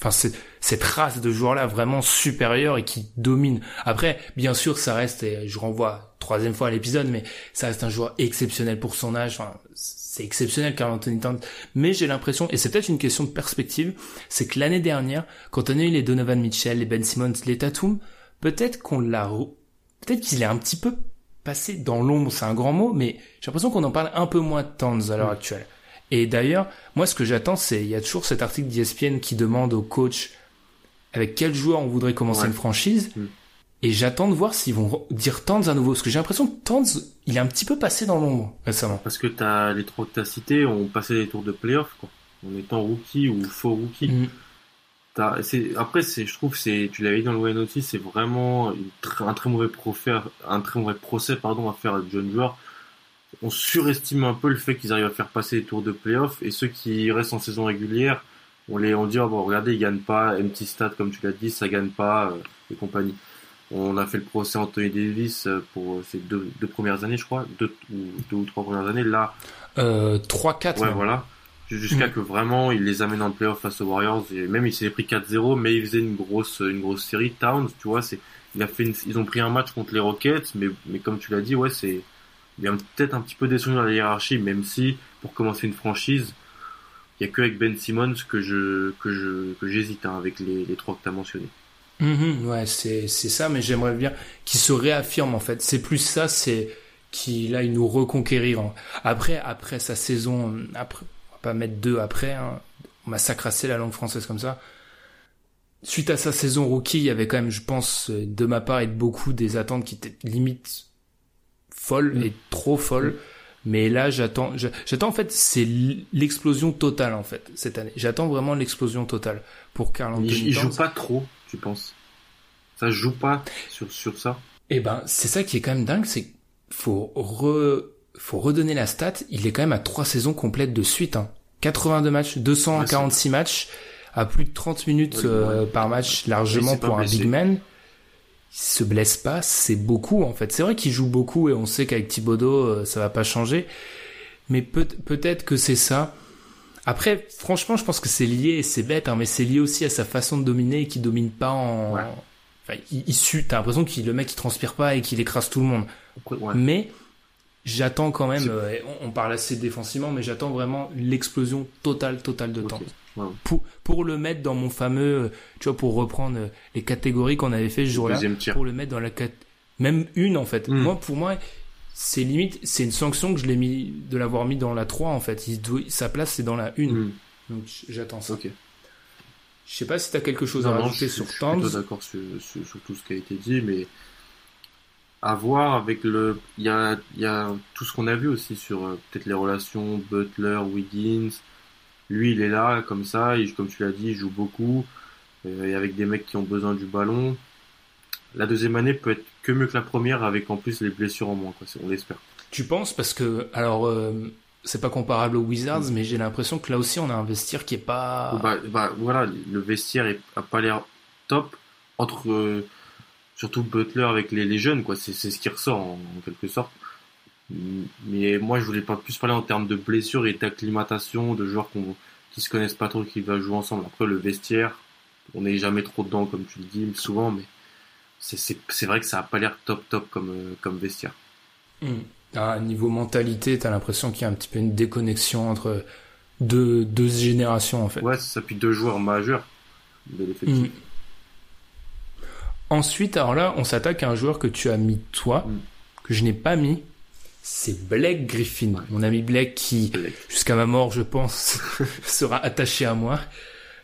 enfin c'est cette race de joueurs là vraiment supérieure et qui domine. Après, bien sûr, ça reste, et je renvoie troisième fois à l'épisode, mais ça reste un joueur exceptionnel pour son âge. Enfin, c'est exceptionnel Carl Anthony Towns. Mais j'ai l'impression, et c'est peut-être une question de perspective, c'est que l'année dernière, quand on a eu les Donovan Mitchell, les Ben Simmons, les Tatum, peut-être qu'on l'a, peut-être qu'il est un petit peu passé dans l'ombre, c'est un grand mot, mais j'ai l'impression qu'on en parle un peu moins de Towns à l'heure actuelle. Et d'ailleurs, moi, ce que j'attends, c'est, il y a toujours cet article d'ESPN qui demande au coach avec quel joueur on voudrait commencer une franchise. Mm. Et j'attends de voir s'ils vont dire Tanz à nouveau. Parce que j'ai l'impression que Tanz, il est un petit peu passé dans l'ombre récemment. Parce que t'as, les trois que t'as cités ont passé les tours de playoff, quoi. En étant rookie ou faux rookie. Mm. c'est, après, c'est, je trouve, c'est, tu l'avais dit dans le Wayne aussi, c'est vraiment un très mauvais procès, un très mauvais procès, pardon, à faire à de jeunes joueurs. On surestime un peu le fait qu'ils arrivent à faire passer les tours de playoff et ceux qui restent en saison régulière, on les on dit oh bon regardez ils gagnent pas empty stat comme tu l'as dit ça gagne pas euh, et compagnie. On a fait le procès Anthony Davis euh, pour ces deux, deux premières années je crois deux ou deux ou trois premières années là. Euh, trois quatre ouais voilà. Jusqu'à mm. que vraiment il les amène en playoff face aux Warriors et même il s'est pris 4-0 mais il faisait une grosse une grosse série. Towns tu vois c'est il a fait ils ont pris un match contre les Rockets mais mais comme tu l'as dit ouais c'est il a peut-être un petit peu descendu dans la hiérarchie même si pour commencer une franchise il y a que avec Ben Simmons que je que je que j'hésite hein, avec les, les trois que tu as mentionnés. Mm-hmm, ouais, c'est c'est ça, mais j'aimerais bien qu'il se réaffirme en fait. C'est plus ça, c'est qu'il aille nous reconquérir. Hein. Après après sa saison, après on va pas mettre deux après, hein, on m'a sacrassé la langue française comme ça. Suite à sa saison rookie, il y avait quand même, je pense, de ma part et de beaucoup des attentes qui étaient limite folles mm. et trop folles. Mm. Mais là, j'attends, j'attends en fait, c'est l'explosion totale en fait cette année. J'attends vraiment l'explosion totale pour Carl Anthony. Il, il joue pas trop, tu penses? Ça joue pas sur sur ça? Eh ben, c'est ça qui est quand même dingue, c'est faut re, faut redonner la stat. Il est quand même à trois saisons complètes de suite. Hein. 82 matchs, 246 matchs, à plus de 30 minutes euh, par match, largement pour un big man se blesse pas, c'est beaucoup en fait. C'est vrai qu'il joue beaucoup et on sait qu'avec Thibodeau euh, ça va pas changer, mais peut- peut-être que c'est ça. Après, franchement, je pense que c'est lié, c'est bête, hein, mais c'est lié aussi à sa façon de dominer et qu'il domine pas en. Enfin, il, il sue. T'as l'impression qu'il le mec il transpire pas et qu'il écrase tout le monde. Mais j'attends quand même. Euh, on, parle assez défensivement, mais j'attends vraiment l'explosion totale, totale de temps pour, pour le mettre dans mon fameux, euh, tu vois, pour reprendre euh, les catégories qu'on avait fait ce jour-là, pour le mettre dans la même une en fait. Hmm. Moi, pour moi, c'est limite, c'est une sanction que je l'ai mis, de l'avoir mis dans la 3 en fait. Il doit, sa place c'est dans la 1. Hmm. Donc j'attends ça. Ok. Je sais pas si tu as quelque chose à rajouter sur Towns. Je suis d'accord sur, sur, tout ce qui a été dit, mais à voir avec le, il y a, y a tout ce qu'on a vu aussi sur euh, peut-être les relations Butler, Wiggins, lui, il est là, comme ça, comme tu l'as dit, il joue beaucoup, euh, et avec des mecs qui ont besoin du ballon. La deuxième année peut être que mieux que la première, avec en plus les blessures en moins, quoi, on l'espère. Tu penses Parce que, alors, euh, c'est pas comparable aux Wizards, mm. mais j'ai l'impression que là aussi, on a un vestiaire qui est pas... Bah, bah voilà, le vestiaire est, a pas l'air top, entre... Surtout Butler avec les, les jeunes, quoi, c'est ce qui ressort en quelque sorte. Mais moi, je voulais pas plus parler en termes de blessures et d'acclimatation, de joueurs qui se connaissent pas trop, qui vont jouer ensemble. Après, le vestiaire, on n'est jamais trop dedans, comme tu le dis souvent, mais c'est vrai que ça a pas l'air top top comme, euh, comme vestiaire. Hmm. À niveau mentalité, t'as l'impression qu'il y a un petit peu une déconnexion entre deux, deux générations, en fait. Ouais, ça, puis deux joueurs majeurs de l'effectif. Ensuite, alors là, on s'attaque à un joueur que tu as mis toi, hmm. que je n'ai pas mis, c'est Blake Griffin, mon ami Blake qui, jusqu'à ma mort, je pense, sera attaché à moi.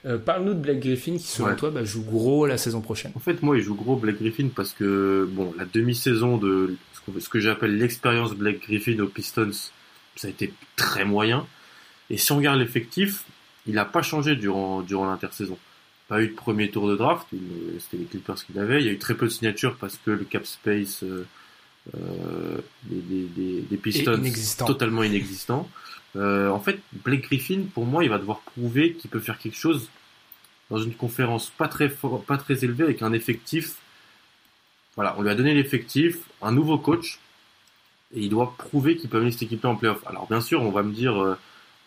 Euh, Parle-nous de Blake Griffin qui, selon toi, bah, joue gros la saison prochaine. En fait, moi, il joue gros Blake Griffin parce que, bon, la demi-saison de ce que j'appelle l'expérience Blake Griffin aux Pistons, ça a été très moyen. Et si on regarde l'effectif, il n'a pas changé durant, durant l'intersaison. Pas eu de premier tour de draft, c'était les Clippers qu'il avait. Il y a eu très peu de signatures parce que le cap space euh, euh, des, des, des, Pistons totalement inexistants. Euh, en fait, Blake Griffin, pour moi, il va devoir prouver qu'il peut faire quelque chose dans une conférence pas très fort, pas très élevée avec un effectif. Voilà, on lui a donné l'effectif, un nouveau coach, et il doit prouver qu'il peut amener cette équipe en playoff. Alors bien sûr, on va me dire, euh,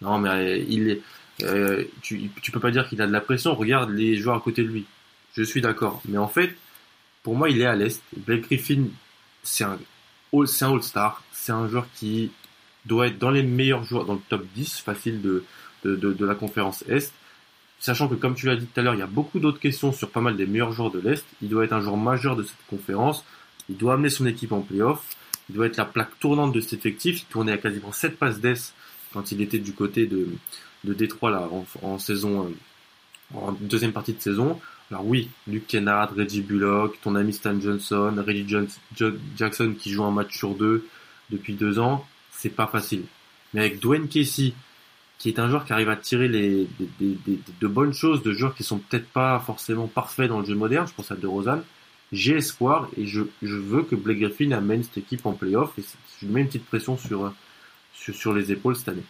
non mais il est, Euh, tu, tu peux pas dire qu'il a de la pression. Regarde les joueurs à côté de lui. Je suis d'accord. Mais en fait, pour moi, il est à l'est. Blake Griffin, c'est un, All-Star. C'est un joueur qui doit être dans les meilleurs joueurs, dans le top 10 facile de, de, de, de la conférence Est. Sachant que, comme tu l'as dit tout à l'heure, il y a beaucoup d'autres questions sur pas mal des meilleurs joueurs de l'Est. Il doit être un joueur majeur de cette conférence. Il doit amener son équipe en playoff. Il doit être la plaque tournante de cet effectif. Il tournait à quasiment 7 passes d'Est quand il était du côté de, de Détroit là, en, saison, euh, en deuxième partie de saison. Alors oui, Luke Kennard, Reggie Bullock, ton ami Stan Johnson, Reggie Jackson qui joue un match sur deux depuis deux ans, c'est pas facile. Mais avec Dwayne Casey, qui est un joueur qui arrive à tirer les, de bonnes choses de joueurs qui sont peut-être pas forcément parfaits dans le jeu moderne, je pense à DeRozan, j'ai espoir et je, je veux que Blake Griffin amène cette équipe en playoff et je mets une petite pression sur, sur, sur les épaules cette année.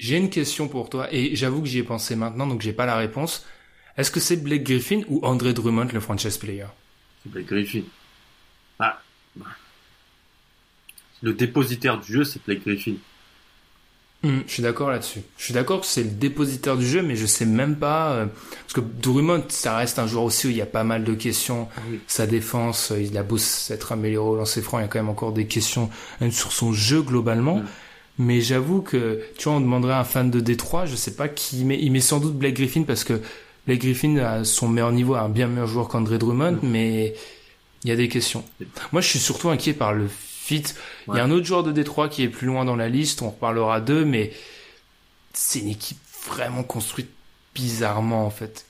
J'ai une question pour toi et j'avoue que j'y ai pensé maintenant donc j'ai pas la réponse. Est-ce que c'est Blake Griffin ou André Drummond le franchise player? C'est Blake Griffin. Ah, le dépositaire du jeu c'est Blake Griffin. Mmh, je suis d'accord là-dessus. Je suis d'accord que c'est le dépositaire du jeu, mais je sais même pas euh, parce que Drummond, ça reste un joueur aussi où il y a pas mal de questions. Ah oui. Sa défense, euh, il a beau s'être amélioré au lancer franc, il y a quand même encore des questions sur son jeu globalement. Mmh. Mais j'avoue que tu vois, on demanderait à un fan de Détroit, je sais pas qui met. Il met sans doute Blake Griffin parce que Blake Griffin à son meilleur niveau, a un bien meilleur joueur qu'André Drummond, Mmh. mais il y a des questions. Moi, je suis surtout inquiet par le fit. Il y a un autre joueur de Détroit qui est plus loin dans la liste, on reparlera d'eux, mais c'est une équipe vraiment construite bizarrement en fait.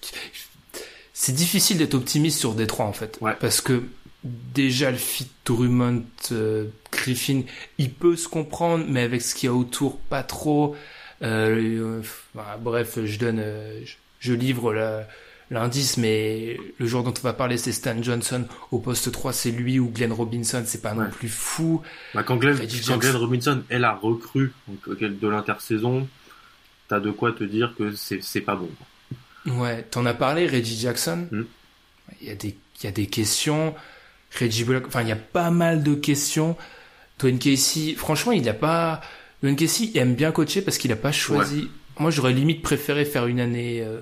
C'est difficile d'être optimiste sur Détroit en fait, Ouais. parce que déjà le fit Drummond euh, Griffin, il peut se comprendre, mais avec ce qu'il y a autour, pas trop. Euh, euh, bah, bref, je donne, je, je livre l'indice, mais le joueur dont on va parler, c'est Stan Johnson. Au poste 3, c'est lui ou Glenn Robinson, c'est pas non plus fou. Bah, quand Glenn, quand Robinson est la recrue donc, de l'intersaison, t'as de quoi te dire que c'est pas bon. Ouais, t'en as parlé, Reggie Jackson? Mm. Il y a des, il y a des questions. Reggie Bullock, enfin, il y a pas mal de questions. Dwayne Casey, franchement, il a pas, Dwayne Casey aime bien coacher parce qu'il a pas choisi. Moi, j'aurais limite préféré faire une année euh,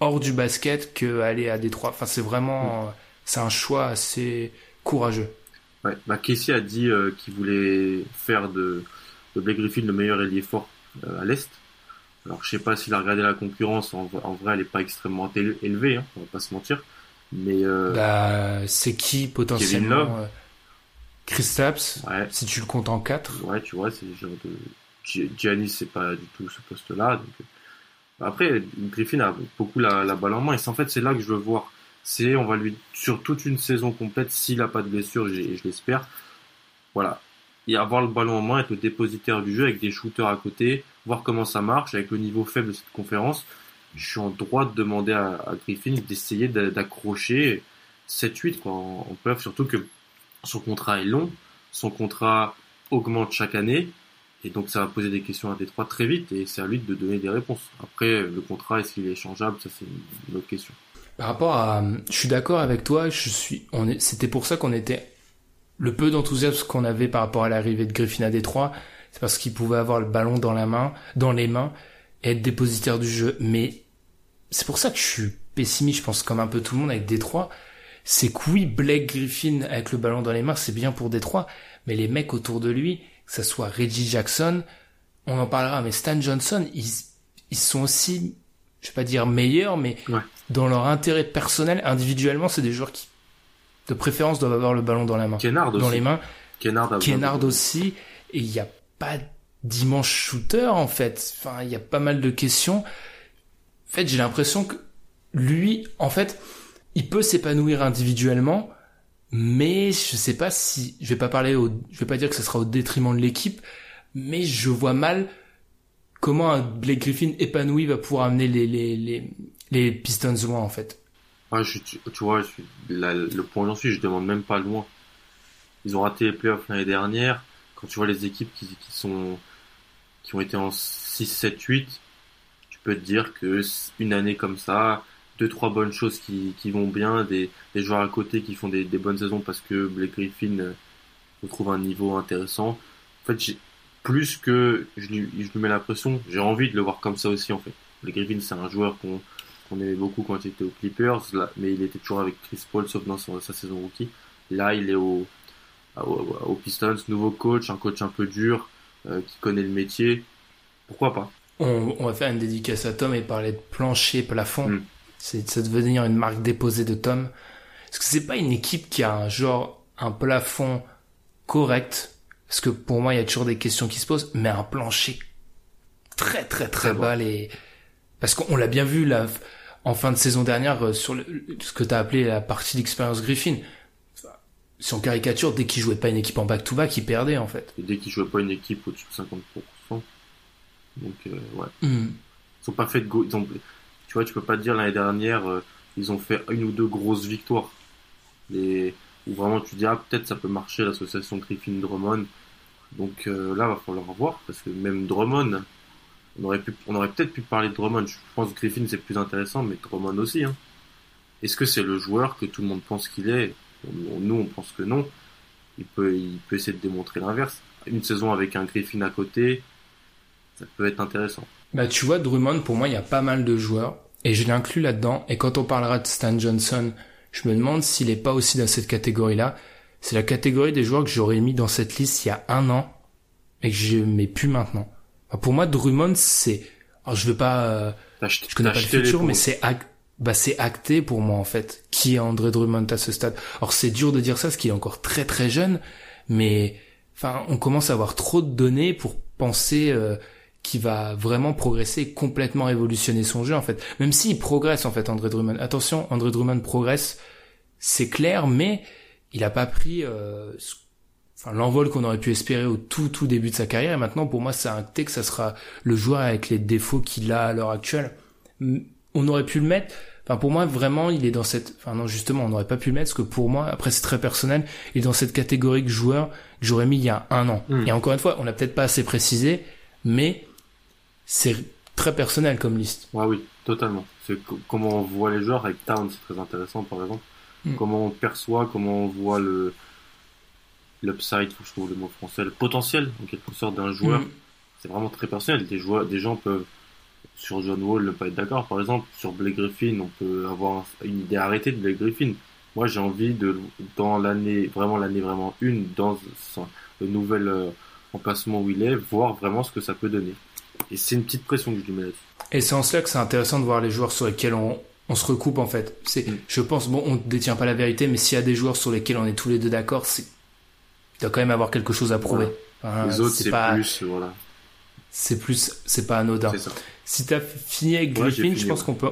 hors du basket que aller à Détroit. Enfin, c'est vraiment, euh, c'est un choix assez courageux. Ouais. Bah, Casey a dit euh, qu'il voulait faire de, de Blake Griffin le meilleur ailier fort euh, à l'Est. Alors je sais pas s'il a regardé la concurrence, en, en vrai elle est pas extrêmement éle- élevée, hein, on va pas se mentir. Mais euh, Bah, c'est qui potentiellement euh, ouais, si tu le comptes en 4. ouais, tu vois, c'est le genre de Gi- Giannis c'est pas du tout ce poste-là. Donc euh, après Griffin a beaucoup la, la balle en main et en fait c'est là que je veux voir. C'est on va lui sur toute une saison complète s'il a pas de blessure, j'ai- je l'espère. Voilà, et avoir le ballon en main, être le dépositaire du jeu avec des shooters à côté, voir comment ça marche avec le niveau faible de cette conférence. Je suis en droit de demander à, Griffin d'essayer d'a- d'accrocher 7-8 quoi, en, en playoff, surtout que son contrat est long, son contrat augmente chaque année, et donc ça va poser des questions à Détroit très vite, et c'est à lui de donner des réponses. Après, le contrat, est-ce qu'il est échangeable, ça c'est une autre question. Par rapport à, je suis d'accord avec toi. Je suis, on est, c'était pour ça qu'on était le peu d'enthousiasme qu'on avait par rapport à l'arrivée de Griffin à Détroit, c'est parce qu'il pouvait avoir le ballon dans la main, dans les mains, être dépositaire du jeu. Mais c'est pour ça que je suis pessimiste, je pense comme un peu tout le monde avec Détroit. C'est que oui, Blake Griffin avec le ballon dans les mains, c'est bien pour Détroit, mais les mecs autour de lui, que ça soit Reggie Jackson, on en parlera, mais Stan Johnson, ils, ils sont aussi, je vais pas dire meilleurs, mais Ouais. dans leur intérêt personnel, individuellement, c'est des joueurs qui, de préférence, doivent avoir le ballon dans la main, Kennard aussi. dans les mains. Kennard, aussi, et il n'y a pas d'immense shooter en fait. Enfin, il y a pas mal de questions. En fait, j'ai l'impression que lui, en fait, il peut s'épanouir individuellement, mais je sais pas si, je vais pas parler au, je vais pas dire que ce sera au détriment de l'équipe, mais je vois mal comment un Blake Griffin épanoui va pouvoir amener les, les, les, les Pistons loin en fait. Ah, je, tu, tu vois, je le point où j'en suis, je demande même pas loin. Ils ont raté les playoffs l'année dernière. Quand tu vois les équipes qui, qui sont, qui ont été en 6, 7, 8, tu peux te dire que une année comme ça, deux, trois bonnes choses qui, vont bien, des, joueurs à côté qui font des, bonnes saisons parce que Blake Griffin euh, retrouve un niveau intéressant. En fait, plus que je lui, je lui mets la pression, j'ai envie de le voir comme ça aussi en fait. Le Griffin, c'est un joueur qu'on aimait beaucoup quand il était aux Clippers, là, mais il était toujours avec Chris Paul sauf dans sa, sa saison rookie. Là, il est au, au, au Pistons, nouveau coach, un coach un peu dur, euh, qui connaît le métier. Pourquoi pas? On, on va faire une dédicace à Tom et parler de plancher plafond. Mm. C'est ça devenir une marque déposée de Tom. Parce que c'est pas une équipe qui a un genre un plafond correct? Parce que pour moi, il y a toujours des questions qui se posent, mais un plancher très très très, Très bas. Les... Parce qu'on l'a bien vu là, en fin de saison dernière euh, sur le, ce que tu as appelé la partie d'expérience Griffin. Si on caricature, dès qu'il jouait pas une équipe en back-to-back, il perdait en fait. Et dès qu'il jouait pas une équipe au-dessus de 50%. Donc, euh, ouais. Hmm. Ils sont pas fait de go ils ont... Tu vois, tu peux pas te dire l'année dernière, euh, ils ont fait une ou deux grosses victoires. Les... Où vraiment tu dis, ah, peut-être ça peut marcher l'association Griffin-Drummond. Donc euh, là, va falloir voir, parce que même Drummond, on aurait, pu... on aurait peut-être pu parler de Drummond. Je pense que Griffin c'est plus intéressant, mais Drummond aussi. Hein. Est-ce que c'est le joueur que tout le monde pense qu'il est? On- Nous, on pense que non. Il peut, il peut essayer de démontrer l'inverse. Une saison avec un Griffin à côté, ça peut être intéressant. Bah tu vois, Drummond, pour moi, il y a pas mal de joueurs, et je l'inclus là-dedans, et quand on parlera de Stan Johnson, je me demande s'il est pas aussi dans cette catégorie-là. C'est la catégorie des joueurs que j'aurais mis dans cette liste il y a un an, et que je mets plus maintenant. Bah, pour moi, Drummond, c'est... Alors je veux pas... euh, je connais pas le futur, mais c'est bah c'est acté pour moi en fait. Qui est André Drummond à ce stade Alors c'est dur de dire ça parce qu'il est encore très très jeune, mais enfin on commence à avoir trop de données pour penser euh, qu'il va vraiment progresser, complètement révolutionner son jeu en fait. Même s'il progresse en fait André Drummond. Attention, André Drummond progresse, c'est clair, mais il a pas pris euh, enfin l'envol qu'on aurait pu espérer au tout tout début de sa carrière. Et maintenant pour moi c'est acté que ça sera le joueur avec les défauts qu'il a à l'heure actuelle on aurait pu le mettre. Enfin, pour moi, vraiment, il est dans cette. Enfin, non, justement, on n'aurait pas pu le mettre parce que pour moi, après, c'est très personnel. Il est dans cette catégorie de joueur que j'aurais mis il y a un an. Mm. Et encore une fois, on l'a peut-être pas assez précisé, mais c'est très personnel comme liste. Ouais, oui, totalement. C'est co- comment on voit les joueurs avec Town, c'est très intéressant par exemple. Mm. Comment on perçoit, comment on voit le l'upside, faut que je trouve le mot français, le potentiel en quelque sorte d'un joueur. Mm. C'est vraiment très personnel. Des joueurs, des gens peuvent sur John Wall ne pas être d'accord. Par exemple, sur Blake Griffin, on peut avoir une idée arrêtée de Blake Griffin. Moi, j'ai envie de dans l'année vraiment l'année vraiment une dans son- le nouvel euh, emplacement où il est, voir vraiment ce que ça peut donner. Et c'est une petite pression que je lui mets là-dessus. Et c'est en cela que c'est intéressant de voir les joueurs sur lesquels on, on se recoupe en fait. C'est, Mm. je pense, bon, on ne détient pas la vérité, mais s'il y a des joueurs sur lesquels on est tous les deux d'accord, c'est, il doit quand même avoir quelque chose à prouver. Enfin, Les autres, c'est pas, plus, voilà, c'est plus, c'est pas anodin. c'est ça. Si t'as fini avec Griffin, je pense ouais. qu'on peut,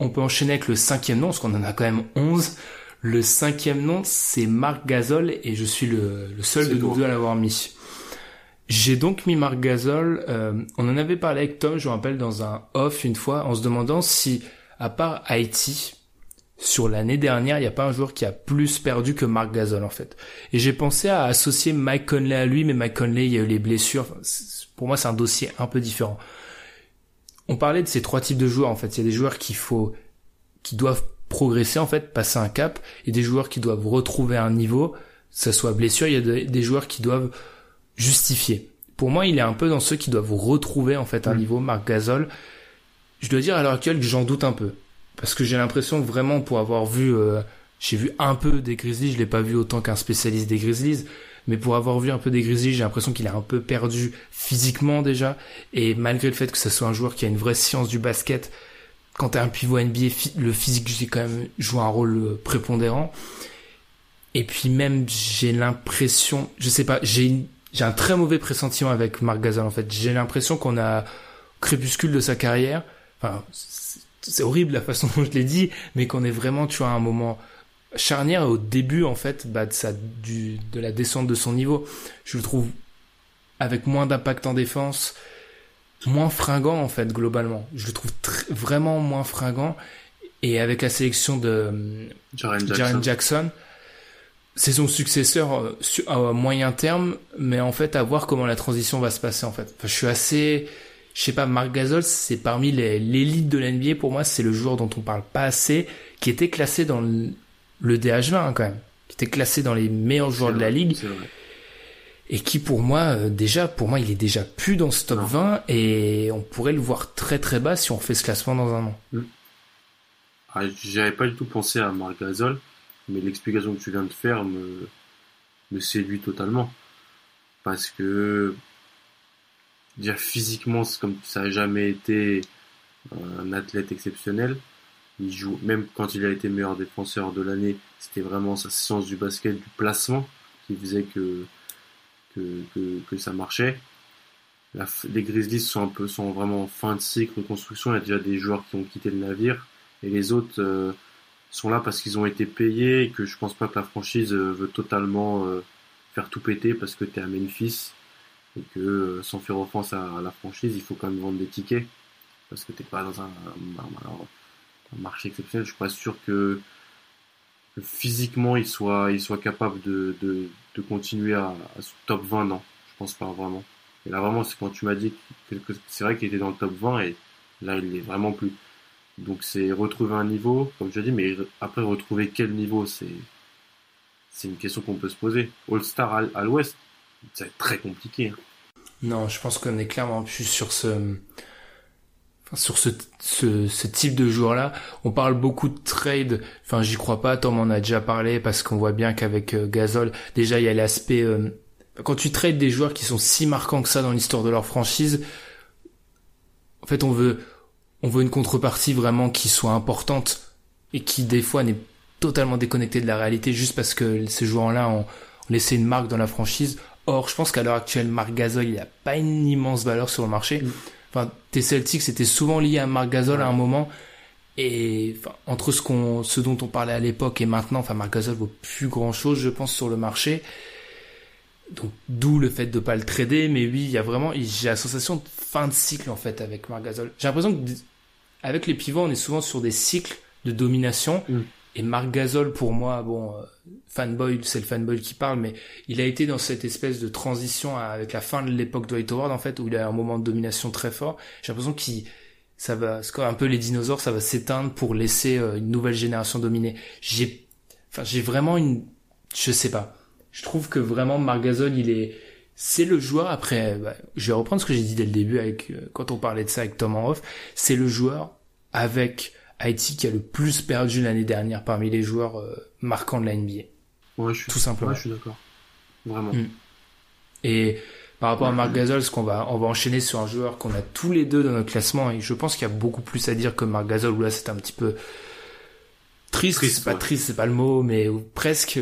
on peut enchaîner avec le cinquième nom, parce qu'on en a quand même 11. Le cinquième nom, c'est Marc Gasol, et je suis le, le seul de nous deux à l'avoir mis. J'ai donc mis Marc Gasol, euh, on en avait parlé avec Tom, je me rappelle, dans un off une fois, en se demandant si, à part Haïti, sur l'année dernière, il n'y a pas un joueur qui a plus perdu que Marc Gasol, en fait. Et j'ai pensé à associer Mike Conley à lui, mais Mike Conley, il y a eu les blessures. Enfin, pour moi, c'est un dossier un peu différent on parlait de ces trois types de joueurs en fait. Il y a des joueurs qu'il faut, qui doivent progresser en fait, passer un cap, et des joueurs qui doivent retrouver un niveau, que ça soit blessure. Il y a des, des joueurs qui doivent justifier. Pour moi, il est un peu dans ceux qui doivent retrouver en fait un Mm. niveau. Marc Gasol, je dois dire à l'heure actuelle que j'en doute un peu, parce que j'ai l'impression que vraiment pour avoir vu, euh, j'ai vu un peu des Grizzlies, je l'ai pas vu autant qu'un spécialiste des Grizzlies, mais pour avoir vu un peu des j'ai l'impression qu'il est un peu perdu physiquement déjà. Et malgré le fait que ce soit un joueur qui a une vraie science du basket, quand t'as un pivot NBA, le physique quand même joue un rôle euh, prépondérant. Et puis même j'ai l'impression, je sais pas, j'ai j'ai un très mauvais pressentiment avec Marc Gasol en fait. J'ai l'impression qu'on a crépuscule de sa carrière. Enfin, c'est horrible la façon dont je l'ai dit, mais qu'on est vraiment, tu vois, à un moment charnière au début en fait bah, de sa du de la descente de son niveau. Je le trouve avec moins d'impact en défense, moins fringant en fait globalement. Je le trouve tr- vraiment moins fringant et avec la sélection de Jaren Jackson. Jaren Jackson, c'est son successeur euh, à moyen terme, mais en fait à voir comment la transition va se passer en fait. Enfin, je suis assez, je sais pas, Marc Gasol, c'est parmi les- l'élite de l'NBA pour moi, c'est le joueur dont on parle pas assez, qui était classé dans le, le DH20 hein, quand même, qui était classé dans les meilleurs joueurs de la ligue. et qui pour moi euh, déjà pour moi il est déjà plus dans ce top 20 et on pourrait le voir très très bas si on fait ce classement dans un an. Ah, J'avais pas du tout pensé à Marc Gasol, mais l'explication que tu viens de faire me, me séduit totalement. Parce que, déjà physiquement, c'est comme ça a jamais été un athlète exceptionnel. Il joue, même quand il a été meilleur défenseur de l'année, c'était vraiment sa science du basket, du placement, qui faisait que, que, que, ça marchait. Les Grizzlies sont un peu, sont vraiment en fin de cycle, reconstruction. Il y a déjà des joueurs qui ont quitté le navire et les autres euh, sont là parce qu'ils ont été payés et que je pense pas que la franchise euh, veut totalement euh, faire tout péter parce que tu es à Memphis et que sans faire offense à, la franchise, il faut quand même vendre des tickets parce que t'es pas dans un, marché exceptionnel. Je suis pas sûr que, que physiquement il soit, capable de, de, continuer à, ce top 20, non, je pense pas vraiment. Et là vraiment, c'est quand tu m'as dit que, c'est vrai qu'il était dans le top 20 et là il est vraiment plus. Donc c'est retrouver un niveau, comme je dis, mais après retrouver quel niveau, c'est c'est une question qu'on peut se poser. All-Star à, l'Ouest, c'est très compliqué. Hein. Non, je pense qu'on est clairement plus sur ce sur ce, ce, ce type de joueur-là. On parle beaucoup de trade. Enfin, j'y crois pas. Tom en a déjà parlé parce qu'on voit bien qu'avec euh, Gasol, déjà il y a l'aspect euh, quand tu trades des joueurs qui sont si marquants que ça dans l'histoire de leur franchise. En fait, on veut on veut une contrepartie vraiment qui soit importante et qui des fois n'est totalement déconnectée de la réalité juste parce que ces joueurs-là ont, ont laissé une marque dans la franchise. Or, je pense qu'à l'heure actuelle, Marc Gasol, il a pas une immense valeur sur le marché. Mm. Enfin, tes Celtics c'était souvent lié à Marc Gasol ouais. à un moment. Et enfin, entre ce qu'on, ce dont on parlait à l'époque et maintenant, enfin, Marc Gasol vaut plus grand chose, je pense, sur le marché. Donc, d'où le fait de pas le trader. Mais oui, il y a vraiment, j'ai la sensation de fin de cycle, en fait, avec Marc Gasol. J'ai l'impression que, avec les pivots, on est souvent sur des cycles de domination. Mm. Et Marc Gasol, pour moi, bon, euh, fanboy, c'est le fanboy qui parle, mais il a été dans cette espèce de transition avec la fin de l'époque Dwight Howard, en fait, où il a un moment de domination très fort. J'ai l'impression qu'il, ça va, un peu les dinosaures, ça va s'éteindre pour laisser euh, une nouvelle génération dominer. J'ai, enfin, j'ai vraiment une, je sais pas. Je trouve que vraiment Marc Gasol, il est, c'est le joueur après, bah, je vais reprendre ce que j'ai dit dès le début avec, euh, quand on parlait de ça avec Tom en c'est le joueur avec Haïti qui a le plus perdu l'année dernière parmi les joueurs euh, marquants de la NBA. Ouais, je suis, tout simplement. Ouais, je suis d'accord. Vraiment. Mm. Et par rapport à Marc Gasol, ce qu'on va, on va enchaîner sur un joueur qu'on a tous les deux dans notre classement, et je pense qu'il y a beaucoup plus à dire que Marc Gasol, où là c'est un petit peu triste, triste c'est pas ouais. triste, c'est pas le mot, mais presque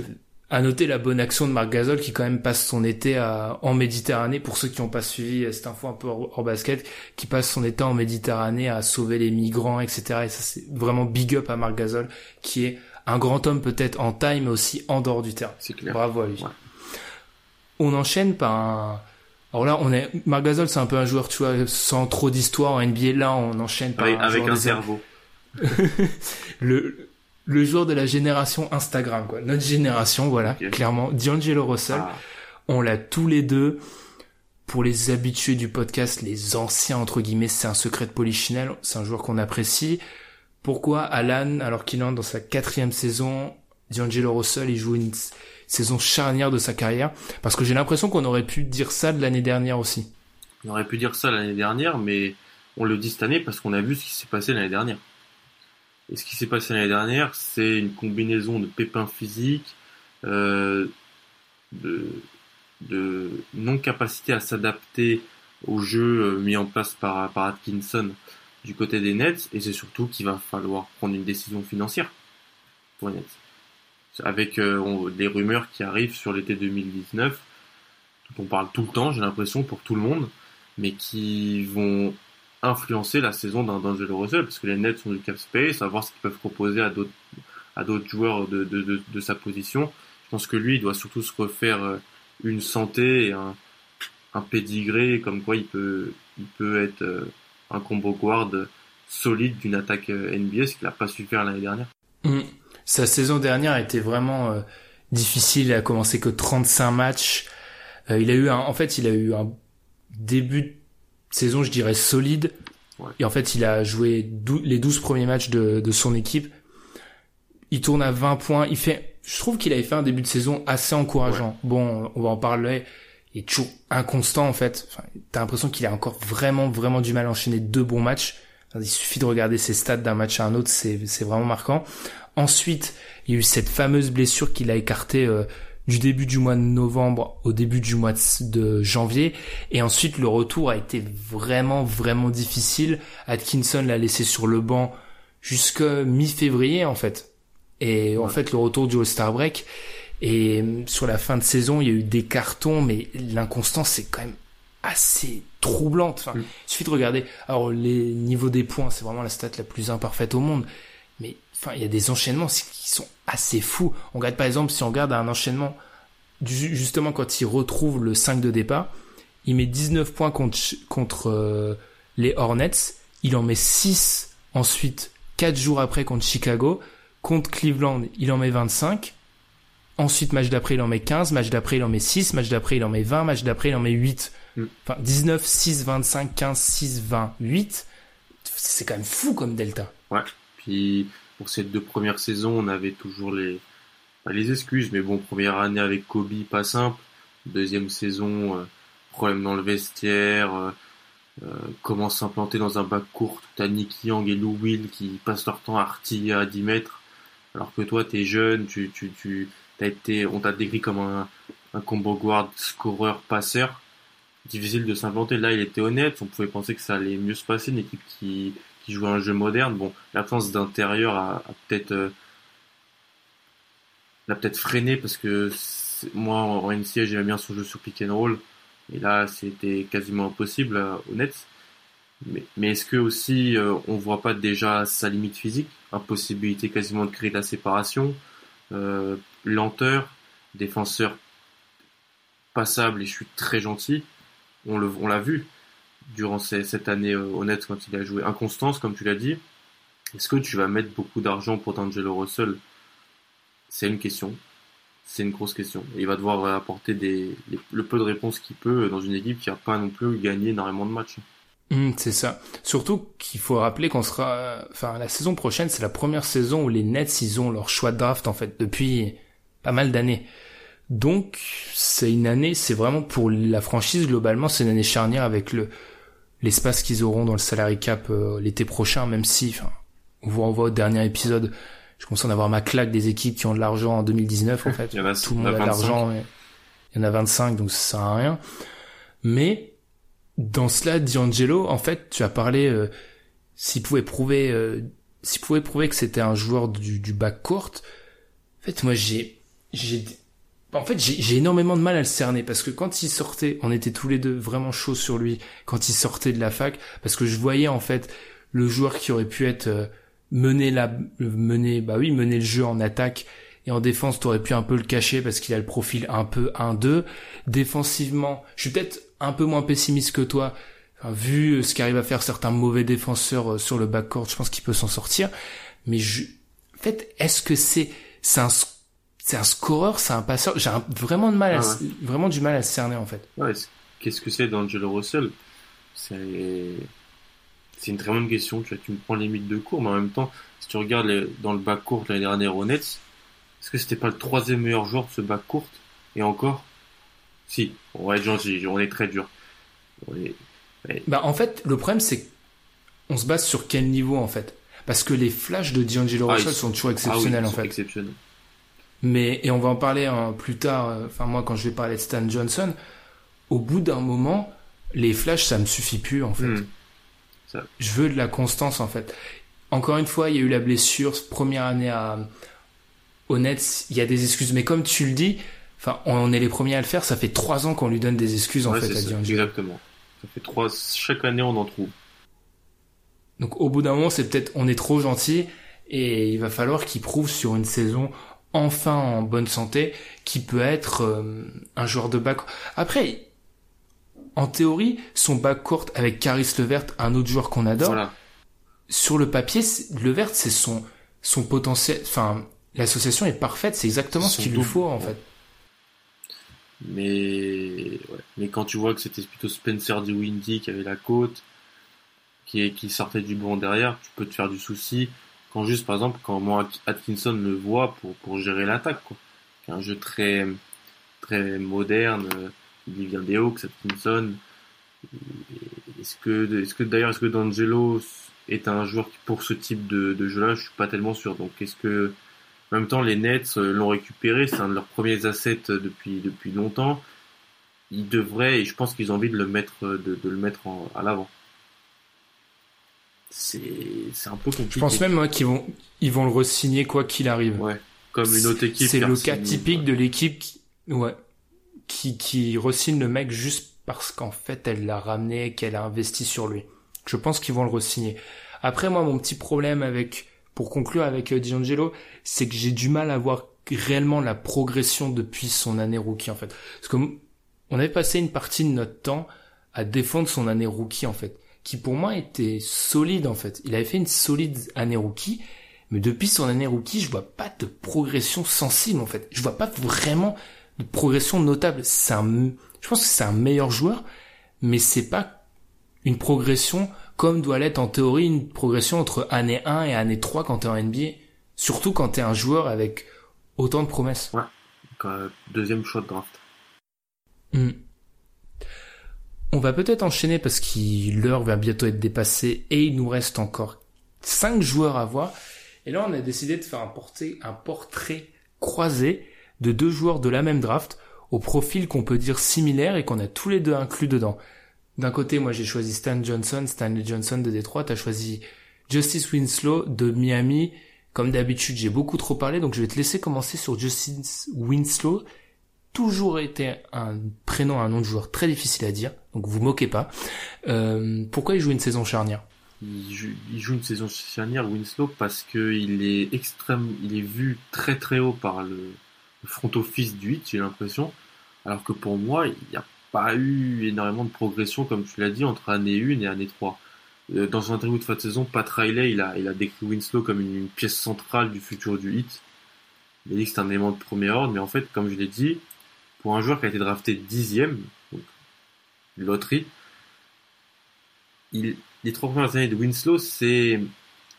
à noter la bonne action de Marc Gasol qui quand même passe son été à, en Méditerranée. Pour ceux qui n'ont pas suivi cette info un peu hors, hors, basket, qui passe son été en Méditerranée à sauver les migrants, etc. Et ça c'est vraiment big up à Marc Gasol qui est un grand homme peut-être en taille mais aussi en dehors du terrain. C'est clair. Bravo à lui. Ouais. On enchaîne par un. Alors là, on est Marc Gasol, c'est un peu un joueur, tu vois, sans trop d'histoire en NBA. Là, on enchaîne par avec un, avec un cerveau. le le joueur de la génération Instagram, quoi. Notre génération, voilà, okay. clairement. D'Angelo Russell. Ah. On l'a tous les deux. Pour les habitués du podcast, les anciens, entre guillemets, c'est un secret de Polichinelle. C'est un joueur qu'on apprécie. Pourquoi Alan, alors qu'il entre dans sa quatrième saison, D'Angelo Russell, il joue une saison charnière de sa carrière? Parce que j'ai l'impression qu'on aurait pu dire ça de l'année dernière aussi. On aurait pu dire ça l'année dernière, mais on le dit cette année parce qu'on a vu ce qui s'est passé l'année dernière. Et ce qui s'est passé l'année dernière, c'est une combinaison de pépins physiques, euh, de, de non-capacité à s'adapter au jeu euh, mis en place par, par Atkinson du côté des Nets, et c'est surtout qu'il va falloir prendre une décision financière pour les Nets. Avec euh, des rumeurs qui arrivent sur l'été 2019, dont on parle tout le temps, j'ai l'impression, pour tout le monde, mais qui vont influencer la saison d'un D'Angelo Russell parce que les Nets sont du cap space, savoir ce qu'ils peuvent proposer à d'autres à d'autres joueurs de, de, de, sa position. Je pense que lui, il doit surtout se refaire euh, une santé et un, un pédigré comme quoi il peut il peut être euh, un combo guard solide d'une attaque euh, NBA, ce qu'il n'a pas su faire l'année dernière. Mmh. Sa saison dernière a été vraiment difficile. Il a commencé que 35 matchs. Il a eu en fait, il a eu un début saison, je dirais, solide. Ouais. Et en fait, il a joué les 12 premiers matchs de, de, son équipe. Il tourne à 20 points. Il fait, je trouve qu'il avait fait un début de saison assez encourageant. Ouais. Bon, on va en parler. est toujours inconstant en fait. Enfin, T'as l'impression qu'il a encore vraiment vraiment du mal à enchaîner deux bons matchs. Il suffit de regarder ses stats d'un match à un autre, c'est vraiment marquant. Ensuite, il y a eu cette fameuse blessure qu'il a écartée euh, du début du mois de novembre au début du mois de janvier. Et ensuite, le retour a été vraiment, vraiment difficile. Atkinson l'a laissé sur le banc jusqu'à mi-février, en fait. Et en fait, le retour du All-Star Break. Et sur la fin de saison, il y a eu des cartons, mais l'inconstance, c'est quand même assez troublante. Enfin, mm. il suffit de regarder. Alors, les niveaux des points, c'est vraiment la stat la plus imparfaite au monde. Enfin, il y a des enchaînements qui sont assez fous. On regarde, par exemple, si on regarde un enchaînement, justement, quand il retrouve le 5 de départ, il met 19 points contre, contre euh, les Hornets. Il en met 6 ensuite, 4 jours après contre Chicago. Contre Cleveland, il en met 25. Ensuite, match d'après, il en met 15. Match d'après, il en met 6. Match d'après, il en met 20. Match d'après, il en met 8. Mm. Enfin, 19, 6, 25, 15, 6, 20, 8. C'est quand même fou comme delta. Ouais. Puis, pour ces deux premières saisons, on avait toujours les, pas les excuses, mais bon, première année avec Kobe, pas simple. Deuxième saison, euh, problème dans le vestiaire. Euh, euh, comment s'implanter dans un bac court. T'as Nicky Young et Lou Will qui passent leur temps à artiller à 10 mètres. Alors que toi, t'es jeune, tu, tu, tu, été, on t'a décrit comme un, un combo guard, scoreur, passeur difficile de s'implanter. Là, il était honnête. On pouvait penser que ça allait mieux se passer. Une équipe qui, qui joue un jeu moderne. Bon, l'absence d'intérieur a, peut-être euh, l'a peut-être freiné parce que moi en NCA j'aimais bien son jeu sur pick and roll et là c'était quasiment impossible euh. Mais, mais est-ce que aussi euh, on voit pas déjà sa limite physique, impossibilité quasiment de créer de la séparation, lenteur, défenseur passable et je suis très gentil on l'a vu durant cette année euh, honnête quand il a joué. Inconstance, comme tu l'as dit. Est-ce que tu vas mettre beaucoup d'argent pour D'Angelo Russell? C'est une question. C'est une grosse question. il va devoir apporter des, le peu de réponses qu'il peut dans une équipe qui n'a pas non plus gagné énormément de matchs. Mmh, c'est ça. Surtout qu'il faut rappeler qu'on sera, enfin, la saison prochaine, c'est la première saison où les Nets, ils ont leur choix de draft, en fait, depuis pas mal d'années. Donc c'est une année, c'est vraiment pour la franchise globalement, c'est une année charnière avec le l'espace qu'ils auront dans le salary cap euh, l'été prochain, même si, enfin, on voit, on voit au dernier épisode, je commence à en avoir ma claque des équipes qui ont de l'argent en 2019 en fait. il y en a, Tout le monde a, de l'argent, il y en a 25 donc ça sert à rien. Mais dans cela, D'Angelo, en fait, tu as parlé euh, s'il pouvait prouver, euh, s'il pouvait prouver que c'était un joueur du, du bac court. En fait, moi j'ai j'ai en fait, j'ai énormément de mal à le cerner parce que quand il sortait, on était tous les deux vraiment chauds sur lui quand il sortait de la fac parce que je voyais en fait le joueur qui aurait pu être euh, mener la mener bah oui mener le jeu en attaque et en défense t'aurais pu un peu le cacher parce qu'il a le profil un peu 1-2 défensivement je suis peut-être un peu moins pessimiste que toi vu ce qu'arrivent à faire certains mauvais défenseurs euh, sur le backcourt je pense qu'il peut s'en sortir. Mais je en fait est-ce que c'est c'est un c'est un scoreur, c'est un passeur. J'ai vraiment de mal, à, ah vraiment du mal à cerner en fait. Ouais, qu'est-ce que c'est d'Angelo Russell? C'est c'est une très bonne question. Tu, tu me prends mythes de cours, mais en même temps, si tu regardes dans le bac court l'année dernière au Nets, est-ce que c'était pas le troisième meilleur joueur de ce bac court? Et encore? Si, on va être gentil, on est très dur. Bah en fait, le problème c'est on se base sur quel niveau en fait? Parce que les flashs de D'Angelo ah, Russell sont toujours exceptionnels ah en fait. Exceptionnels. Mais, et on va en parler hein, plus tard, euh, enfin moi quand je vais parler de Stan Johnson, au bout d'un moment, les flashs ça me suffit plus en fait. Hmm. Je veux de la constance en fait. Encore une fois, il y a eu la blessure, première année à Honnête, il y a des excuses, mais comme tu le dis, enfin on est les premiers à le faire, ça fait trois ans qu'on lui donne des excuses en fait à Exactement. Ça fait trois, chaque année on en trouve. Donc au bout d'un moment, c'est peut-être on est trop gentil et il va falloir qu'il prouve sur une saison enfin en bonne santé, qui peut être euh, un joueur de back. Après, en théorie, son back court avec Caris Levert, un autre joueur qu'on adore. Sur le papier, Levert, c'est son son potentiel. Enfin, l'association est parfaite. C'est exactement ce qu'il lui faut en fait. Mais mais quand tu vois que c'était plutôt Spencer Windy qui avait la côte, qui qui sortait du banc derrière, tu peux te faire du souci juste, par exemple, quand moi Atkinson le voit pour, pour gérer l'attaque, quoi. Un jeu très, très moderne, il vient des Hawks, Atkinson. Est-ce que, est-ce que d'ailleurs, est-ce que D'Angelo est un joueur qui, pour ce type de, jeu-là, je suis pas tellement sûr. Donc, est-ce que, en même temps, les Nets euh, l'ont récupéré, c'est un de leurs premiers assets depuis depuis longtemps. Ils devraient, et je pense qu'ils ont envie de le mettre, le mettre à l'avant. C'est, un peu compliqué. Je pense même moi qu'ils vont, ils vont le re-signer quoi qu'il arrive. Ouais, comme une autre équipe. C'est le cas typique ouais. de l'équipe qui, ouais, qui, qui re-signe le mec juste parce qu'en fait elle l'a ramené, qu'elle a investi sur lui. Je pense qu'ils vont le re-signer. Après moi mon petit problème avec, pour conclure avec euh, D'Angelo, c'est que j'ai du mal à voir réellement la progression depuis son année rookie en fait. Parce que on avait passé une partie de notre temps à défendre son année rookie en fait, qui pour moi était solide en fait. Il avait fait une solide année rookie, mais depuis son année rookie, je vois pas de progression sensible en fait. Je vois pas vraiment de progression notable. C'est un, je pense que c'est un meilleur joueur, mais c'est pas une progression comme doit l'être en théorie une progression entre année 1 et année 3 quand t'es en NBA. Surtout quand t'es un joueur avec autant de promesses. Donc, euh, deuxième choix de draft. Hmm. On va peut-être enchaîner parce que l'heure va bientôt être dépassée et il nous reste encore cinq joueurs à voir. Et là, on a décidé de faire un un portrait croisé de deux joueurs de la même draft au profil qu'on peut dire similaire et qu'on a tous les deux inclus dedans. D'un côté, moi j'ai choisi Stan Johnson, Stanley Johnson de Détroit, t'as choisi Justice Winslow de Miami. Comme d'habitude, j'ai beaucoup trop parlé, donc je vais te laisser commencer sur Justice Winslow. Toujours été un prénom, un nom de joueur très difficile à dire, donc vous moquez pas. Euh, pourquoi il joue une saison charnière? Il joue, une saison charnière, Winslow, parce que il est extrême, il est vu très très haut par le, front office du 8, j'ai l'impression. Alors que pour moi, il n'y a pas eu énormément de progression, comme tu l'as dit, entre année 1 et année 3. Euh, Dans son interview de fin de saison, Pat Riley, il a, il a décrit Winslow comme une, une pièce centrale du futur du hit. Il a dit que c'est un élément de premier ordre, mais en fait, comme je l'ai dit, pour un joueur qui a été drafté dixième, loterie, il, les trois premières années de Winslow, c'est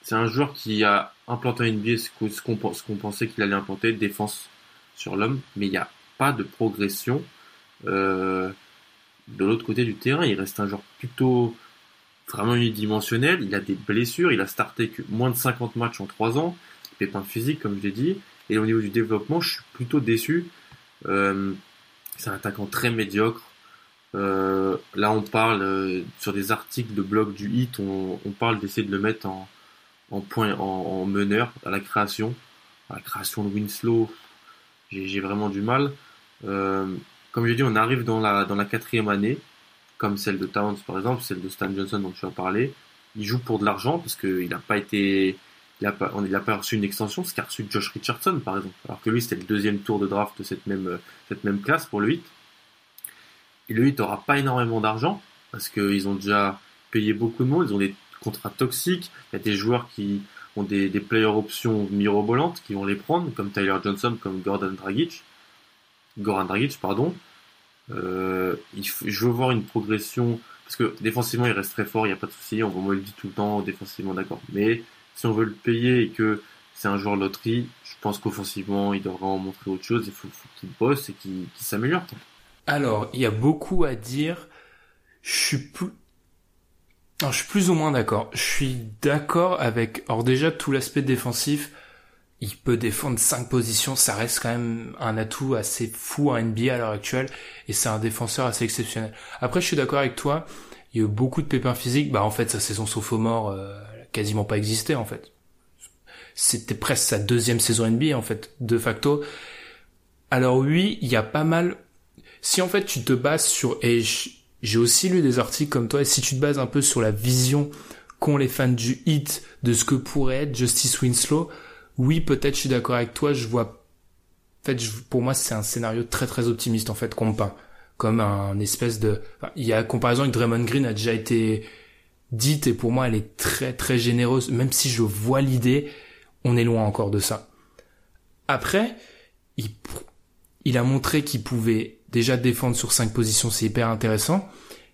c'est un joueur qui a implanté en NBA ce qu'on ce pensait qu'il allait implanter, défense sur l'homme, mais il n'y a pas de progression euh, de l'autre côté du terrain. Il reste un joueur plutôt vraiment unidimensionnel. Il a des blessures, il a starté que moins de 50 matchs en 3 ans, pépin physique comme je l'ai dit. Et au niveau du développement, je suis plutôt déçu. Euh, c'est un attaquant très médiocre. Euh, là, on parle euh, sur des articles de blog du hit, on, on parle d'essayer de le mettre en, en point, en, en meneur à la création, à la création de Winslow. J'ai vraiment du mal. Euh, comme je dit, on arrive dans la dans la quatrième année, comme celle de Towns par exemple, celle de Stan Johnson dont tu as parlé. Il joue pour de l'argent parce qu'il n'a pas été, il on, il a pas reçu une extension, ce qu'a reçu Josh Richardson par exemple. Alors que lui c'était le deuxième tour de draft de cette même classe pour le 8. Et le 8 aura pas énormément d'argent parce qu'ils ont déjà payé beaucoup de monde, ils ont des contrats toxiques, il y a des joueurs qui ont des, player options mirobolantes qui vont les prendre, comme Tyler Johnson, comme Gordon Dragic, Goran Dragic, pardon. Euh, je veux voir une progression, parce que défensivement il reste très fort, il n'y a pas de souci, on me le dit tout le temps, défensivement d'accord. Mais si on veut le payer et que c'est un joueur loterie, je pense qu'offensivement il devra en montrer autre chose, il faut, qu'il bosse et qu'il s'améliore. Alors, il y a beaucoup à dire. Je suis plus... Je suis plus ou moins d'accord. Je suis d'accord avec... Alors déjà, tout l'aspect défensif, il peut défendre cinq positions, ça reste quand même un atout assez fou en NBA à l'heure actuelle, et c'est un défenseur assez exceptionnel. Après, je suis d'accord avec toi, il y a eu beaucoup de pépins physiques, bah en fait, sa saison sophomore quasiment pas existé, en fait. C'était presque sa deuxième saison NBA, en fait, de facto. Alors oui, il y a pas mal si en fait tu te bases sur et j'ai aussi lu des articles comme toi et si tu te bases un peu sur la vision qu'ont les fans du hit de ce que pourrait être Justice Winslow, oui peut-être je suis d'accord avec toi, je vois en fait pour moi c'est un scénario très très optimiste en fait qu'on peint comme un espèce de il y a comparaison avec Draymond Green a déjà été dite et pour moi elle est très très généreuse même si je vois l'idée, on est loin encore de ça. Après, il il a montré qu'il pouvait déjà défendre sur cinq positions, c'est hyper intéressant.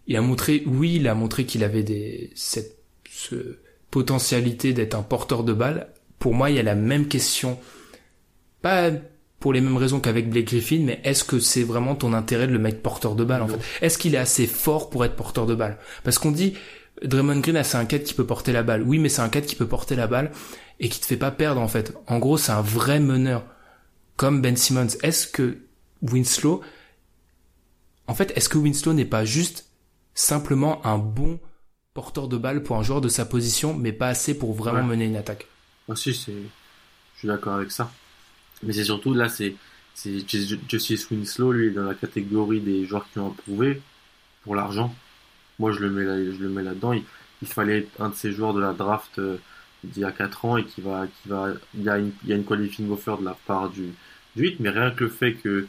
Il a montré, oui, il a montré qu'il avait des, cette ce potentialité d'être un porteur de balle. Pour moi, il y a la même question, pas pour les mêmes raisons qu'avec Blake Griffin, mais est-ce que c'est vraiment ton intérêt de le mettre porteur de balle en fait? Est-ce qu'il est assez fort pour être porteur de balle? Parce qu'on dit Draymond Green, ah, c'est un 4 qui peut porter la balle. Oui, mais c'est un 4 qui peut porter la balle et qui te fait pas perdre en fait. En gros, c'est un vrai meneur comme Ben Simmons. Est-ce que Winslow en fait, est-ce que Winslow n'est pas juste simplement un bon porteur de balle pour un joueur de sa position, mais pas assez pour vraiment Ouais. mener une attaque? Aussi, c'est, je suis d'accord avec ça. Mais c'est surtout, là, c'est, c'est Ju- Justice Winslow, lui, est dans la catégorie des joueurs qui ont approuvé pour l'argent. Moi, je le mets là, je le mets là-dedans. Il, il fallait un de ces joueurs de la draft euh, d'il y a 4 ans et qui va, qui va, il y a une, il y qualifying offer de la part du, du 8, mais rien que le fait que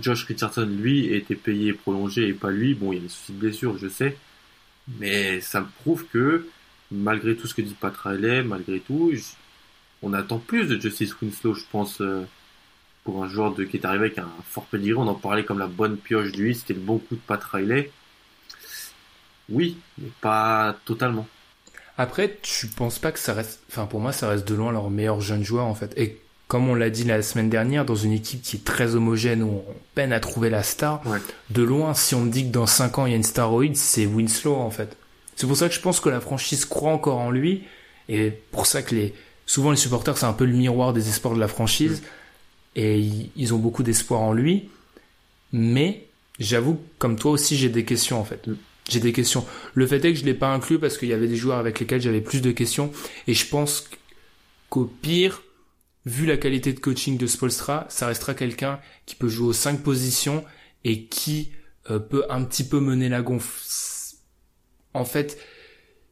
Josh, Richardson, lui, ait été payé et prolongé et pas lui, bon, il y a des soucis de blessure, je sais. Mais ça me prouve que, malgré tout ce que dit Pat Riley, malgré tout, on attend plus de Justice Winslow, je pense, euh, pour un joueur de, qui est arrivé avec un fort pedigree. On en parlait comme la bonne pioche du 8, c'était le bon coup de Pat Riley. Oui, mais pas totalement. Après, tu penses pas que ça reste, enfin pour moi, ça reste de loin leur meilleur jeune joueur en fait. Et comme on l'a dit la semaine dernière, dans une équipe qui est très homogène où on peine à trouver la star, Ouais. de loin, si on me dit que dans 5 ans il y a une staroïde, c'est Winslow en fait. C'est pour ça que je pense que la franchise croit encore en lui et pour ça que les souvent les supporters c'est un peu le miroir des espoirs de la franchise et ils, ils ont beaucoup d'espoir en lui. Mais j'avoue, comme toi aussi, j'ai des questions en fait. J'ai des questions. Le fait est que je l'ai pas inclus parce qu'il y avait des joueurs avec lesquels j'avais plus de questions et je pense qu'au pire, vu la qualité de coaching de Spolstra, ça restera quelqu'un qui peut jouer aux cinq positions et qui euh, peut un petit peu mener la gonfle. En fait,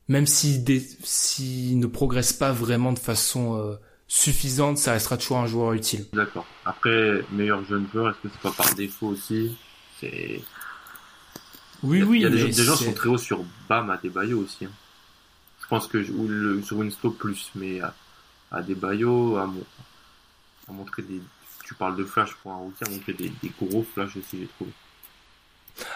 même s'il s'il ne progresse pas vraiment de façon euh, suffisante, ça restera toujours un joueur utile. D'accord. Après, meilleur jeune joueur, est-ce que c'est pas par défaut aussi? C'est. Oui, Il y a- oui, il y a des, gens- qui sont très hauts sur Bam à Bayo aussi. hein. Je pense que ou le, sur Winslow plus, mais à, à Bayo a, a montré des. Tu parles de flash pour un rookie, a montré des, des gros flashs aussi, j'ai trouvé.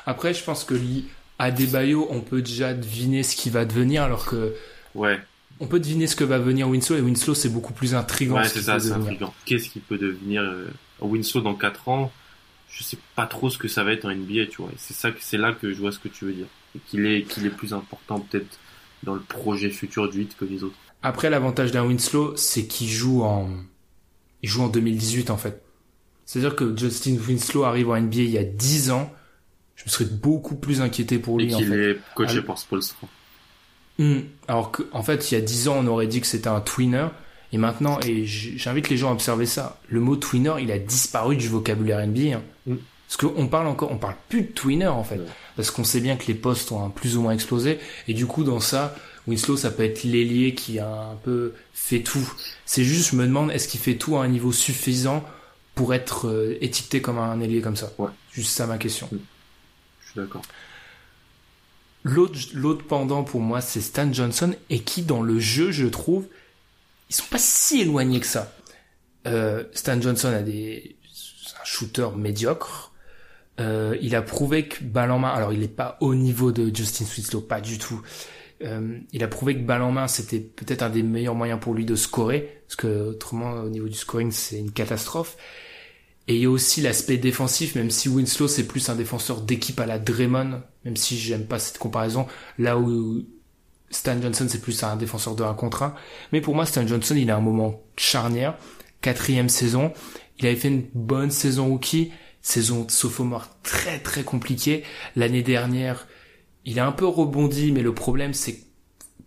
Après, je pense que li- à Bayo, on peut déjà deviner ce qui va devenir, alors que Ouais, on peut deviner ce que va venir Winslow, et Winslow, c'est beaucoup plus intriguant. ouais c'est qu'il ça, c'est devenir. intriguant. Qu'est-ce qui peut devenir euh, Winslow dans 4 ans? Je sais pas trop ce que ça va être en NBA, tu vois. Et C'est ça, c'est là que je vois ce que tu veux dire. Et qu'il est, qu'il est plus important peut-être dans le projet futur du 8 que les autres. Après, l'avantage d'un Winslow, c'est qu'il joue en, il joue en 2018, en fait. C'est-à-dire que Justin Winslow arrive en NBA il y a 10 ans. Je me serais beaucoup plus inquiété pour Et lui, en qu'il fait. est coaché par Spolstra. Hmm. Alors que, en fait, il y a 10 ans, on aurait dit que c'était un tweener. Et maintenant, et j'invite les gens à observer ça, le mot tweener, il a disparu du vocabulaire NBA. hein. Mm. Parce qu'on parle encore, on parle plus de tweener, en fait. Ouais. Parce qu'on sait bien que les postes ont un plus ou moins explosé. Et du coup, dans ça, Winslow, ça peut être l'ailier qui a un peu fait tout. C'est juste, je me demande, est-ce qu'il fait tout à un niveau suffisant pour être euh, étiqueté comme un ailier comme ça? Ouais. Juste ça ma question. Je suis d'accord. L'autre, l'autre pendant pour moi, c'est Stan Johnson et qui dans le jeu, je trouve, ils sont pas si éloignés que ça. Euh, Stan Johnson a des, un shooter médiocre. Euh, il a prouvé que balle en main, alors il n'est pas au niveau de Justin Winslow, pas du tout. Euh, il a prouvé que balle en main, c'était peut-être un des meilleurs moyens pour lui de scorer, parce que autrement, au niveau du scoring, c'est une catastrophe. Et il y a aussi l'aspect défensif, même si Winslow c'est plus un défenseur d'équipe à la Draymond, même si j'aime pas cette comparaison, là où Stan Johnson c'est plus un défenseur de 1 contre 1. Mais pour moi, Stan Johnson, il a un moment charnière, quatrième saison, il avait fait une bonne saison rookie, saison sophomore très très compliquée. L'année dernière, il a un peu rebondi, mais le problème c'est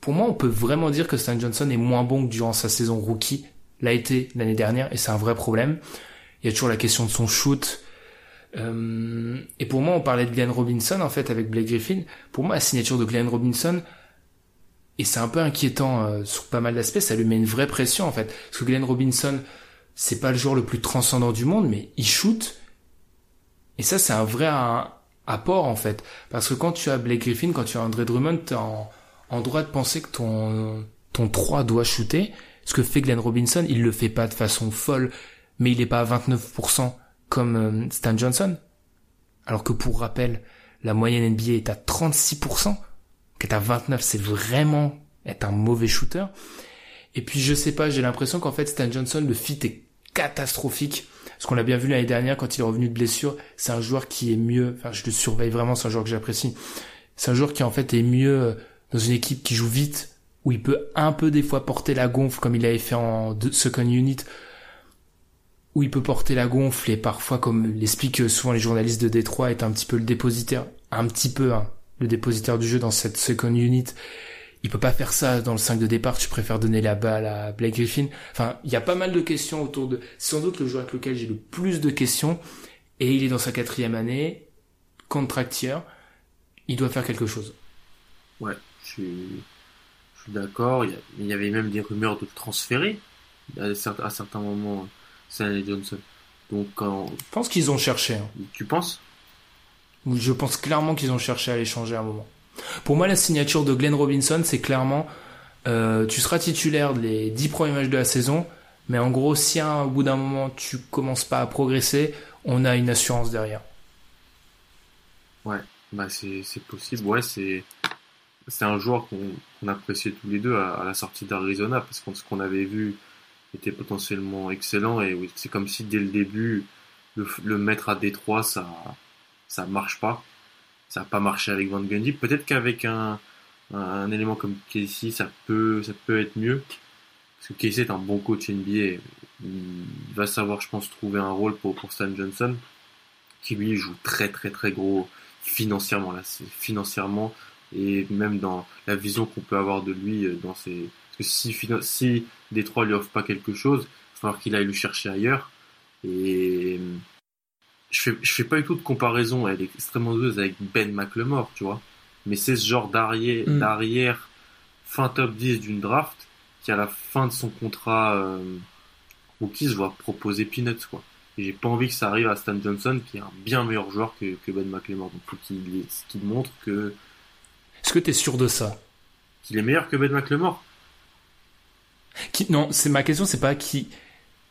pour moi, on peut vraiment dire que Stan Johnson est moins bon que durant sa saison rookie l'a été l'année dernière, et c'est un vrai problème. Il y a toujours la question de son shoot. Euh, et pour moi, on parlait de Glenn Robinson, en fait, avec Blake Griffin. Pour moi, la signature de Glenn Robinson, et c'est un peu inquiétant euh, sur pas mal d'aspects, ça lui met une vraie pression, en fait. Parce que Glenn Robinson, c'est pas le joueur le plus transcendant du monde, mais il shoot. Et ça, c'est un vrai un- apport, en fait. Parce que quand tu as Blake Griffin, quand tu as André Drummond, t'es en, en droit de penser que ton, ton 3 doit shooter. Ce que fait Glenn Robinson, il le fait pas de façon folle, mais il est pas à 29% comme euh, Stan Johnson. Alors que pour rappel, la moyenne NBA est à 36%, qu'être à 29, c'est vraiment être un mauvais shooter. Et puis je sais pas, j'ai l'impression qu'en fait Stan Johnson, le fit est catastrophique Parce qu'on l'a bien vu l'année dernière quand il est revenu de blessure, c'est un joueur qui est mieux. Enfin, je le surveille vraiment, c'est un joueur que j'apprécie. C'est un joueur qui en fait est mieux euh, dans une équipe qui joue vite, où il peut un peu des fois porter la gonfle comme il avait fait en second unit, où il peut porter la gonfle et parfois, comme l'expliquent souvent les journalistes de Détroit, est un petit peu le dépositaire, un petit peu hein, le dépositaire du jeu dans cette second unit il peut pas faire ça dans le 5 de départ, tu préfères donner la balle à Blake Griffin. Enfin, il y a pas mal de questions autour de... C'est sans doute le joueur avec lequel j'ai le plus de questions, et il est dans sa quatrième année, contractière, il doit faire quelque chose. Ouais, je suis, je suis d'accord, il, y avait même des rumeurs de le transférer à certains, moments, Stanley Johnson. Donc, quand... Je pense qu'ils ont cherché. Hein. Tu penses? Je pense clairement qu'ils ont cherché à l'échanger à un moment. Pour moi, la signature de Glenn Robinson, c'est clairement, euh, tu seras titulaire les 10 premiers matchs de la saison, mais en gros, si au bout d'un moment tu commences pas à progresser, on a une assurance derrière. Ouais, bah c'est possible. Ouais, c'est c'est un joueur qu'on appréciait tous les deux à, la sortie d'Arizona parce que ce qu'on avait vu était potentiellement excellent et c'est comme si dès le début le, le mettre à Détroit ça ça marche pas ça n'a pas marché avec Van Gundy. Peut-être qu'avec un, un, élément comme Casey, ça peut, ça peut être mieux. Parce que Casey est un bon coach NBA. Il va savoir, je pense, trouver un rôle pour, pour Stan Johnson, qui lui joue très très très gros financièrement. Là, financièrement et même dans la vision qu'on peut avoir de lui euh, dans ses. Parce que si, si Détroit lui offre pas quelque chose, il va falloir qu'il aille le chercher ailleurs. Et je fais, je fais pas du tout de comparaison, elle est extrêmement douce avec Ben McLemore, tu vois. Mais c'est ce genre d'arrière, mm. d'arrière fin top 10 d'une draft qui à la fin de son contrat euh, qui se voit proposer peanuts quoi. Et j'ai pas envie que ça arrive à Stan Johnson qui est un bien meilleur joueur que, que Ben McLemore. Donc faut qu'il qu'il montre que. Est-ce que tu es sûr de ça? Qu'il est meilleur que Ben McLemore qui, Non, c'est ma question, c'est pas qu'il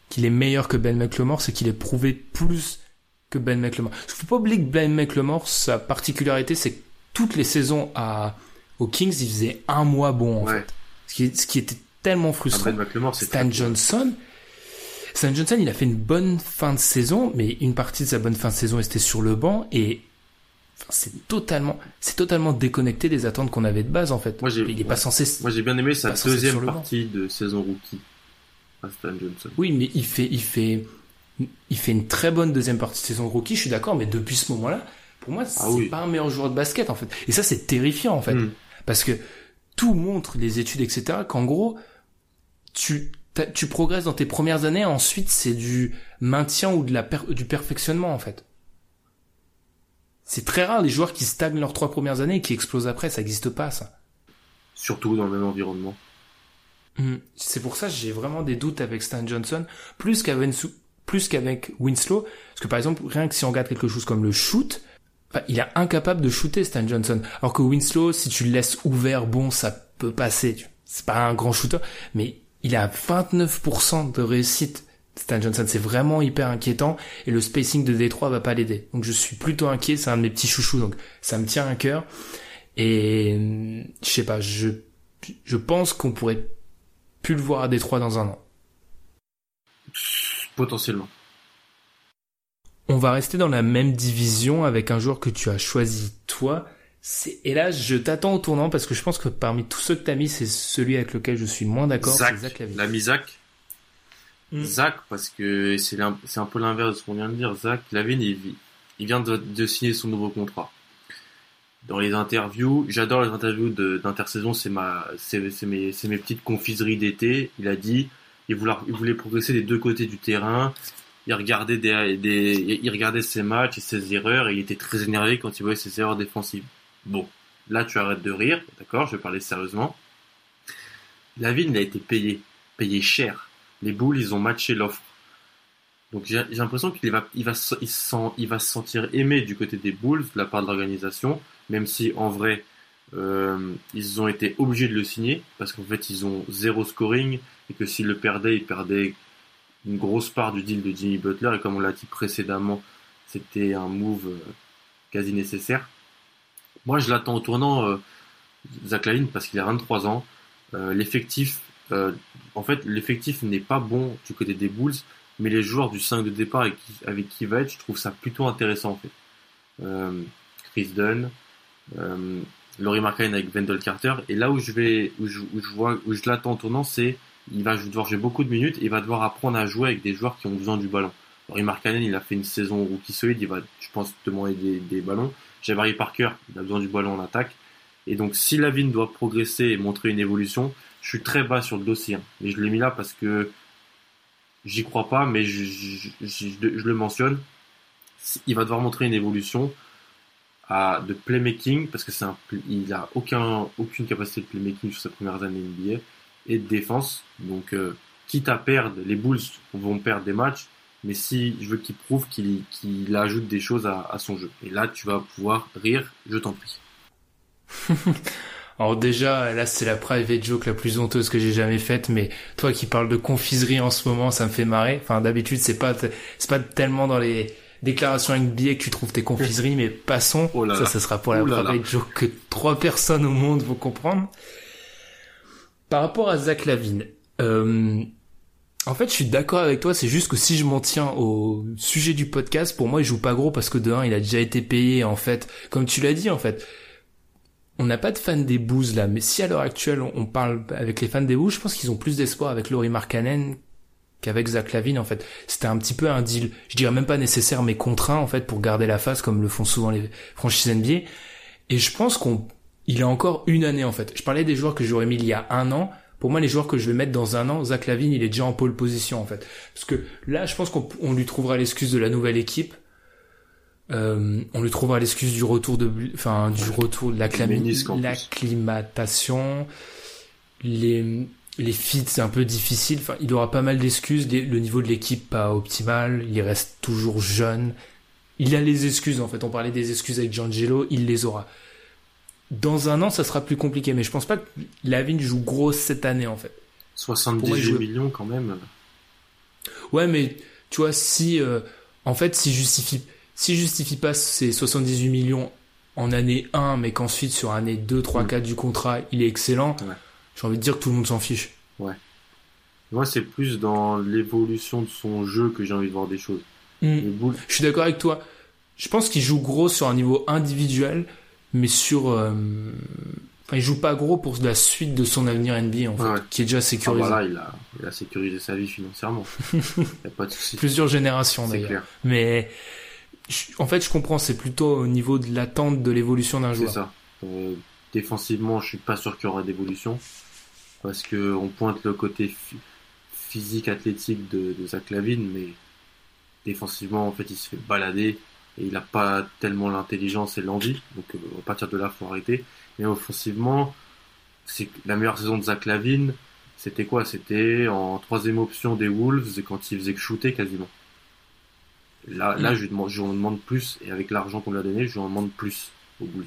qu'il est meilleur que Ben McLemore, c'est qu'il est prouvé plus que Ben McLemore. Il faut pas oublier que Ben McLemore, sa particularité, c'est que toutes les saisons à, aux Kings, il faisait un mois bon, en fait. Ce qui, ce qui était tellement frustrant. Ben Stan Johnson, Stan Johnson, il a fait une bonne fin de saison, mais une partie de sa bonne fin de saison était sur le banc et c'est totalement, c'est totalement déconnecté des attentes qu'on avait de base en fait. Moi, il est pas censé. Moi, j'ai bien aimé sa deuxième partie de saison rookie. Stan Johnson. Oui, mais il fait, il fait, il fait une très bonne deuxième partie de saison rookie, je suis d'accord, mais depuis ce moment-là, pour moi, ah c'est pas un meilleur joueur de basket, en fait. Et ça, c'est terrifiant, en fait. Hmm. Parce que tout montre, les études, etc., qu'en gros, tu, tu progresses dans tes premières années, ensuite, c'est du maintien ou de la du perfectionnement, en fait. C'est très rare les joueurs qui stagnent leurs trois premières années et qui explosent après, ça n'existe pas, ça. Surtout dans le même environnement. Hmm. C'est pour ça que j'ai vraiment des doutes avec Stan Johnson, plus qu'avec plus qu'avec Winslow. Parce que par exemple, rien que si on regarde quelque chose comme le shoot, il est incapable de shooter Stan Johnson. Alors que Winslow, si tu le laisses ouvert, bon, ça peut passer. C'est pas un grand shooter, mais il a 29% de réussite. Stan Johnson, c'est vraiment hyper inquiétant et le spacing de Détroit va pas l'aider. Donc je suis plutôt inquiet, c'est un de mes petits chouchous, donc ça me tient à cœur. Et je sais pas, je, je pense qu'on pourrait plus le voir à Détroit dans un an. Potentiellement. On va rester dans la même division avec un joueur que tu as choisi toi. Et là, je t'attends au tournant parce que je pense que parmi tous ceux que tu as mis, c'est celui avec lequel je suis moins d'accord. Zach, Zach L'ami Zach. Hmm. Zach, parce que c'est un peu l'inverse de ce qu'on vient de dire. Zach Lavine, il, il vient de, signer son nouveau contrat. Dans les interviews, j'adore les interviews d'intersaison, c'est ma, c'est mes, mes petites confiseries d'été. Il a dit, il voulait, progresser des deux côtés du terrain. Il regardait des, il regardait ses matchs et ses erreurs et il était très énervé quand il voyait ses erreurs défensives. Bon, là tu arrêtes de rire, d'accord, je vais parler sérieusement. La ville a été payé, payé cher. Les boules, ils ont matché l'offre. Donc j'ai l'impression qu'il va, va se sentir aimé du côté des Bulls de la part de l'organisation, même si en vrai euh, ils ont été obligés de le signer parce qu'en fait ils ont zéro scoring, et que s'il le perdait, il perdait une grosse part du deal de Jimmy Butler, et comme on l'a dit précédemment, c'était un move euh, quasi nécessaire. Moi, je l'attends au tournant, euh, Zach Lavine, parce qu'il a 23 ans. Euh, l'effectif, en fait, l'effectif n'est pas bon du côté des Bulls, mais les joueurs du 5 de départ avec qui, avec qui va être, je trouve ça plutôt intéressant en fait. Euh, Chris Dunn, euh, Laurie Markkanen avec Wendell Carter, et là où je vais, où je, où je vois, où je l'attends en tournant, c'est il va devoir jouer beaucoup de minutes, et il va devoir apprendre à jouer avec des joueurs qui ont besoin du ballon. Laurie Markkanen, il a fait une saison rookie solide, il va, je pense, demander des, des ballons. Jabari Parker, il a besoin du ballon en attaque. Et donc, si Lavine doit progresser et montrer une évolution, je suis très bas sur le dossier. hein. Mais je l'ai mis là parce que j'y crois pas, mais je- je le mentionne. Il va devoir montrer une évolution de playmaking parce que c'est un, il a aucun, aucune capacité de playmaking sur ses premières années NBA et de défense. Donc, euh, quitte à perdre, les Bulls vont perdre des matchs, mais si je veux qu'il prouve qu'il qu'il ajoute des choses à, à son jeu. Et là, tu vas pouvoir rire, je t'en prie. Alors déjà, là c'est la private joke la plus honteuse que j'ai jamais faite, mais toi qui parles de confiserie en ce moment, ça me fait marrer. Enfin d'habitude c'est pas c'est pas tellement dans les déclarations NBA que tu trouves tes confiseries, mais passons. Oh là ça, là. ça sera pour la là. private joke que trois personnes au monde vont comprendre. Par rapport à Zach Lavine, euh, en fait je suis d'accord avec toi. C'est juste que si je m'en tiens au sujet du podcast, pour moi il joue pas gros parce que de un il a déjà été payé en fait, comme tu l'as dit en fait on n'a pas de fans des Bulls là, mais si à l'heure actuelle on parle avec les fans des Bulls, je pense qu'ils ont plus d'espoir avec Laurie Markkanen qu'avec Zach Lavine en fait. C'était un petit peu un deal, je dirais même pas nécessaire mais contraint en fait pour garder la face comme le font souvent les franchises NBA. Et je pense qu'on il a encore une année en fait. Je parlais des joueurs que j'aurais mis il y a un an. Pour moi, les joueurs que je vais mettre dans un an, Zach Lavine, il est déjà en pole position en fait. Parce que là, je pense qu'on on lui trouvera l'excuse de la nouvelle équipe. Euh, on lui trouvera l'excuse du retour de, enfin, du retour de l'acclimatation, les, les feats c'est un peu difficile. Enfin, il aura pas mal d'excuses. Le niveau de l'équipe pas optimal. Il reste toujours jeune. Il a les excuses en fait. On parlait des excuses avec Giangelo. Il les aura. Dans un an, ça sera plus compliqué. Mais je pense pas que Lavine joue gros cette année en fait. 78 Pour moi, il joue- millions quand même. Ouais, mais tu vois, si euh, en fait, si justifie, si justifie pas ces 78 millions en année 1, mais qu'ensuite sur année 2, 3, Mm. 4 du contrat, il est excellent, Ouais. J'ai envie de dire que tout le monde s'en fiche. Moi, c'est plus dans l'évolution de son jeu que j'ai envie de voir des choses. Mm. Bulls, Je suis d'accord avec toi. Je pense qu'il joue gros sur un niveau individuel, mais sur, euh, enfin, il joue pas gros pour la suite de son avenir NBA en fait, Ouais, ouais. qui est déjà ah, sécurisé. voilà, il a, il a sécurisé sa vie financièrement. Il a pas de souci. Plusieurs générations C'est d'ailleurs. Mais je- en fait, je comprends, c'est plutôt au niveau de l'attente de l'évolution d'un C'est joueur. ça. Euh, défensivement, je suis pas sûr qu'il y aura d'évolution. Parce que on pointe le côté phy- physique, athlétique de, de Zach Lavine, mais défensivement, en fait, il se fait balader et il n'a pas tellement l'intelligence et l'envie. Donc, euh, à partir de là, faut arrêter. Mais offensivement, c'est la meilleure saison de Zach Lavine, c'était quoi? C'était en troisième option des Wolves et quand il faisait que shooter quasiment. Là, là Mm. je, lui demande, je lui en demande plus et avec l'argent qu'on lui a donné, je lui en demande plus aux Bulls.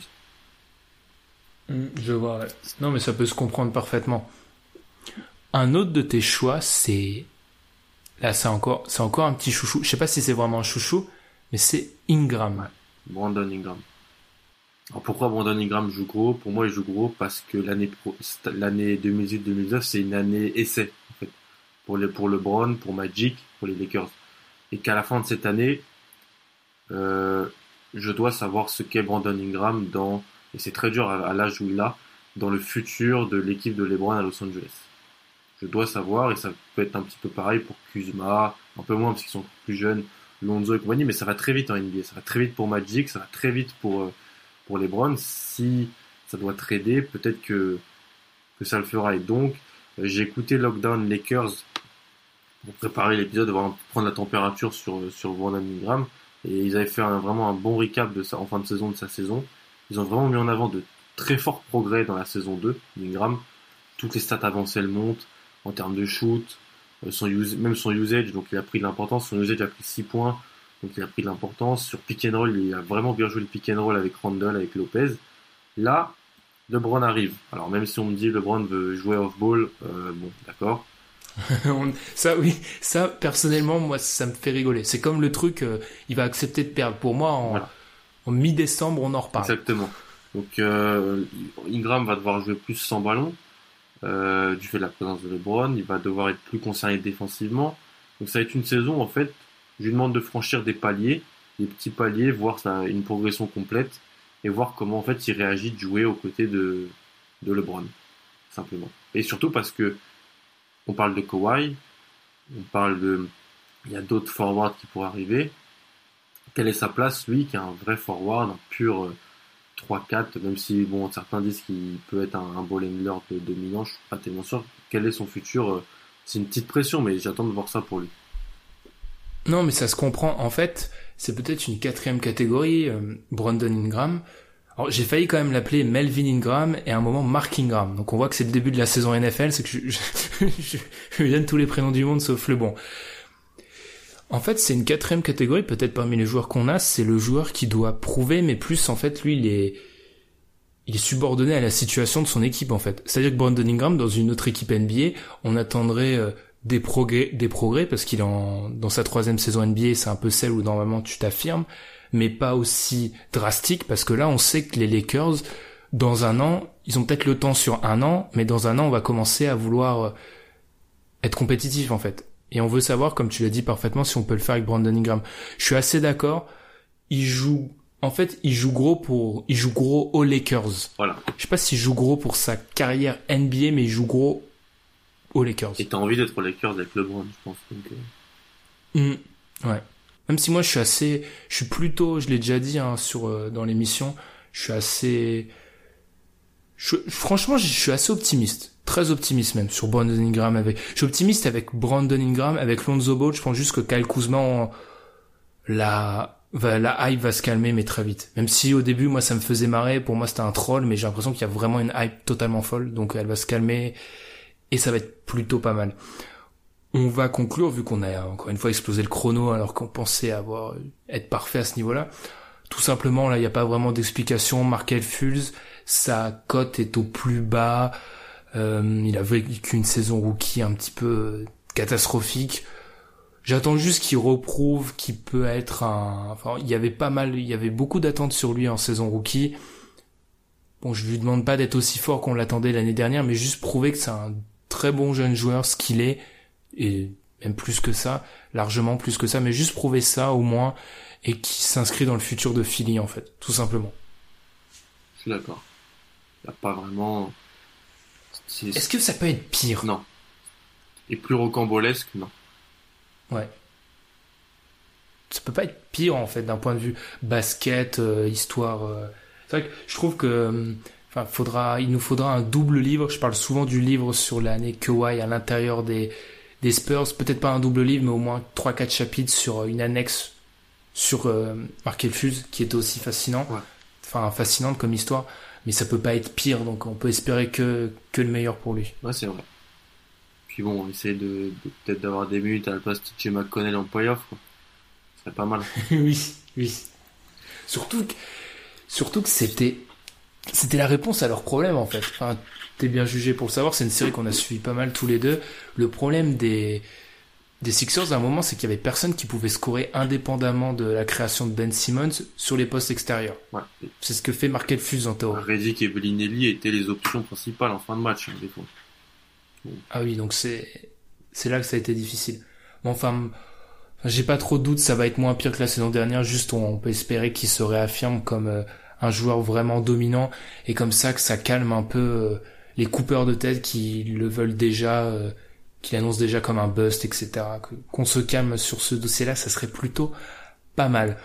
Mm, Je vois. Non, mais ça peut se comprendre parfaitement. Un autre de tes choix, c'est là, c'est encore, c'est encore un petit chouchou. Je sais pas si c'est vraiment un chouchou, mais c'est Ingram. Brandon Ingram. Alors pourquoi Brandon Ingram joue gros? Pour moi, il joue gros parce que l'année pro- l'année 2018-2019, c'est une année essai en fait pour les pour LeBron, pour Magic, pour les Lakers, et qu'à la fin de cette année, euh, je dois savoir ce qu'est Brandon Ingram dans et c'est très dur à, à l'âge où il a dans le futur de l'équipe de LeBron à Los Angeles. Je dois savoir et ça peut être un petit peu pareil pour Kuzma, un peu moins parce qu'ils sont plus jeunes, Lonzo et compagnie, mais ça va très vite en NBA, ça va très vite pour Magic, ça va très vite pour euh, pour LeBron. Si ça doit trader, peut-être que que ça le fera. Et donc, j'ai écouté Lockdown Lakers pour préparer l'épisode, voir prendre la température sur sur Brandon Ingram, et ils avaient fait un- vraiment un bon recap de en fin de saison de sa saison. Ils ont vraiment mis en avant de très forts progrès dans la saison 2 d'Ingram. Toutes les stats avancées, elles montent en termes de shoot, euh, son use, même son usage, donc il a pris de l'importance. Son usage a pris 6 points, donc il a pris de l'importance. Sur pick and roll, il a vraiment bien joué le pick and roll avec Randall, avec Lopez. Là, LeBron arrive. Alors même si on me dit LeBron veut jouer off-ball, euh, bon, d'accord. Ça, oui, ça personnellement, moi, ça me fait rigoler. C'est comme le truc, euh, il va accepter de perdre. Pour moi, en, Voilà. en mi-décembre, on en reparle. Exactement. Donc euh, Ingram va devoir jouer plus sans ballon euh, du fait de la présence de LeBron. Il va devoir être plus concerné défensivement. Donc ça va être une saison, en fait, je lui demande de franchir des paliers, des petits paliers, voir une progression complète, et voir comment, en fait, il réagit de jouer aux côtés de, de LeBron, simplement. Et surtout parce que on parle de Kawhi, on parle de... Il y a d'autres forwards qui pourraient arriver. Quelle est sa place, lui, qui est un vrai forward, un pur... euh, 3-4, même si bon, certains disent qu'il peut être un, un ball handler de dominant, je suis pas tellement sûr. Quel est son futur euh, C'est une petite pression, mais j'attends de voir ça pour lui. Non, mais ça se comprend. En fait, c'est peut-être une quatrième catégorie, euh, Brandon Ingram. Alors, j'ai failli quand même l'appeler Melvin Ingram et à un moment Mark Ingram. Donc on voit que c'est le début de la saison NFL, c'est que je, je, je, je donne tous les prénoms du monde sauf le bon. En fait, c'est une quatrième catégorie, peut-être parmi les joueurs qu'on a, c'est le joueur qui doit prouver, mais plus en fait, lui, il est, il est subordonné à la situation de son équipe en fait. C'est-à-dire que Brandon Ingram, dans une autre équipe NBA, on attendrait euh, des progrès, des progrès parce qu'il en, dans sa troisième saison NBA, c'est un peu celle où normalement tu t'affirmes, mais pas aussi drastique parce que là, on sait que les Lakers, dans un an, ils ont peut-être le temps sur un an, mais dans un an, on va commencer à vouloir euh, être compétitif en fait. Et on veut savoir, comme tu l'as dit parfaitement, si on peut le faire avec Brandon Ingram. Je suis assez d'accord. Il joue, en fait, il joue gros pour, il joue gros aux Lakers. Voilà. Je sais pas s'il joue gros pour sa carrière NBA, mais il joue gros aux Lakers. Et t'as envie d'être aux Lakers avec LeBron, je pense. Donc, euh, Mm, ouais. Même si moi je suis assez, je suis plutôt, je l'ai déjà dit hein, sur euh, dans l'émission, je suis assez, je, franchement je suis assez optimiste, très optimiste même sur Brandon Ingram avec, je suis optimiste avec Brandon Ingram, avec Lonzo Ball, je pense juste que Kyle Kuzma, la, la hype va se calmer mais très vite. Même si au début moi ça me faisait marrer, pour moi c'était un troll, mais j'ai l'impression qu'il y a vraiment une hype totalement folle, donc elle va se calmer et ça va être plutôt pas mal. On va conclure, vu qu'on a encore une fois explosé le chrono alors qu'on pensait avoir être parfait à ce niveau-là. Tout simplement, là, il n'y a pas vraiment d'explication. Markel Fulz, sa cote est au plus bas. Euh, il a vécu une saison rookie un petit peu euh, catastrophique. J'attends juste qu'il reprouve qu'il peut être un. Enfin, il y avait pas mal, il y avait beaucoup d'attentes sur lui en saison rookie. Bon, je lui demande pas d'être aussi fort qu'on l'attendait l'année dernière, mais juste prouver que c'est un très bon jeune joueur, ce qu'il est, et même plus que ça, largement plus que ça, mais juste prouver ça au moins, et qui s'inscrit dans le futur de Philly en fait, tout simplement. je suis d'accord. Il n'y a pas vraiment. Est-ce que ça peut être pire? Non. Et plus rocambolesque, non. Ouais. Ça peut pas être pire en fait d'un point de vue basket, euh, histoire. euh. C'est vrai que je trouve que, euh, enfin, faudra, il nous faudra un double livre. Je parle souvent du livre sur l'année Kawhi à l'intérieur des des Spurs. Peut-être pas un double livre, mais au moins trois quatre chapitres sur une annexe sur euh, Markel Fuse qui était aussi fascinant. Ouais. Enfin, fascinante comme histoire. Mais ça peut pas être pire, donc on peut espérer que que le meilleur pour lui. Ouais, c'est vrai. Puis bon, essayer de, de- peut-être d'avoir des minutes à la place de TJ McConnell en playoff. Ce serait pas mal. oui, oui. Surtout que, surtout que c'était, c'était la réponse à leur problème en fait. Enfin, t'es bien jugé pour le savoir. C'est une série qu'on a suivi pas mal tous les deux. Le problème des des Sixers à un moment, c'est qu'il y avait personne qui pouvait scorer indépendamment de la création de Ben Simmons sur les postes extérieurs. Ouais. C'est ce que fait Markel Fuse en théorie. Reddick et Bellinelli étaient les options principales en fin de match, hein, des fois. Ah oui, donc c'est c'est là que ça a été difficile. Mais enfin, j'ai pas trop de doute, ça va être moins pire que la saison dernière. Juste, on, on peut espérer qu'il se réaffirme comme euh, un joueur vraiment dominant et comme ça que ça calme un peu euh, les coupeurs de tête qui le veulent déjà, euh, qui l'annoncent déjà comme un bust, etc. Qu'on se calme sur ce dossier-là, ça serait plutôt pas mal.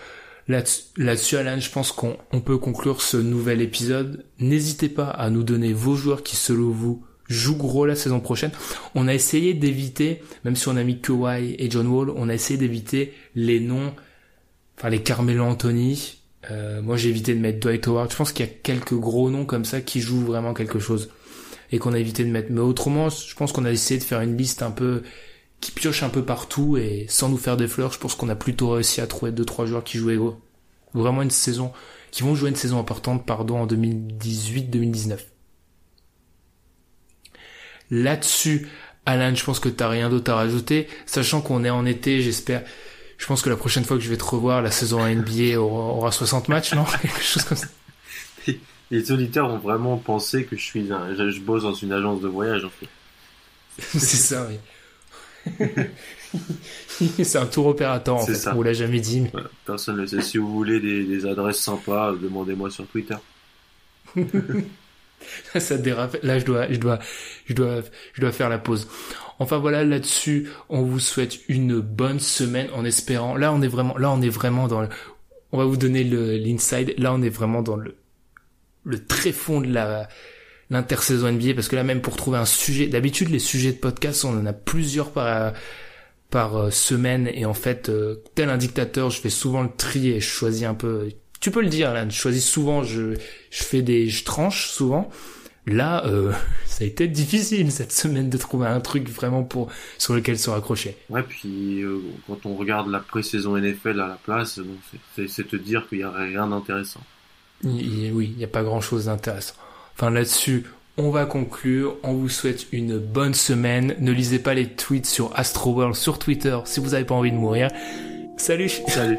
Là-dessus, Alan, je pense qu'on on peut conclure ce nouvel épisode. N'hésitez pas à nous donner vos joueurs qui, selon vous, jouent gros la saison prochaine. On a essayé d'éviter, même si on a mis Kawhi et John Wall, on a essayé d'éviter les noms, enfin les Carmelo Anthony. Euh, moi, j'ai évité de mettre Dwight Howard. Je pense qu'il y a quelques gros noms comme ça qui jouent vraiment quelque chose et qu'on a évité de mettre. Mais autrement, je pense qu'on a essayé de faire une liste un peu qui pioche un peu partout et sans nous faire des fleurs, je pense qu'on a plutôt réussi à trouver deux trois joueurs qui jouaient. Vraiment une saison, qui vont jouer une saison importante, pardon, en 2018-2019. Là-dessus, Alan, je pense que t'as rien d'autre à rajouter, sachant qu'on est en été, j'espère. Je pense que la prochaine fois que je vais te revoir, la saison NBA aura 60 matchs, non? Quelque chose comme ça. Les auditeurs ont vraiment pensé que je suis un, je, je bosse dans une agence de voyage, en fait. C'est ça, oui. c'est un tour opérateur en fait. ça. On vous l'a jamais dit. mais- Voilà, personne ne le sait. Si vous voulez des, des adresses sympas, demandez-moi sur Twitter. ça dérape. Là, je dois, je dois, je dois, je dois faire la pause. Enfin voilà, là-dessus, on vous souhaite une bonne semaine en espérant. Là, on est vraiment, là, on est vraiment dans le, on va vous donner l'inside. Là, on est vraiment dans le, le très fond de la, l'intersaison NBA parce que là, même pour trouver un sujet, d'habitude, les sujets de podcast, on en a plusieurs par, par euh, semaine et en fait, euh, tel un dictateur, je fais souvent le tri et je choisis un peu, tu peux le dire là, je choisis souvent, je, je fais des, je tranche souvent. Là, euh, ça a été difficile cette semaine de trouver un truc vraiment pour sur lequel se raccrocher. Ouais, puis quand on regarde la pré-saison NFL à la place, bon, c'est te dire qu'il y a rien d'intéressant. Oui, il n'y a pas grand chose d'intéressant. Enfin là-dessus, on va conclure. On vous souhaite une bonne semaine. Ne lisez pas les tweets sur Astroworld sur Twitter si vous n'avez pas envie de mourir. Salut Salut.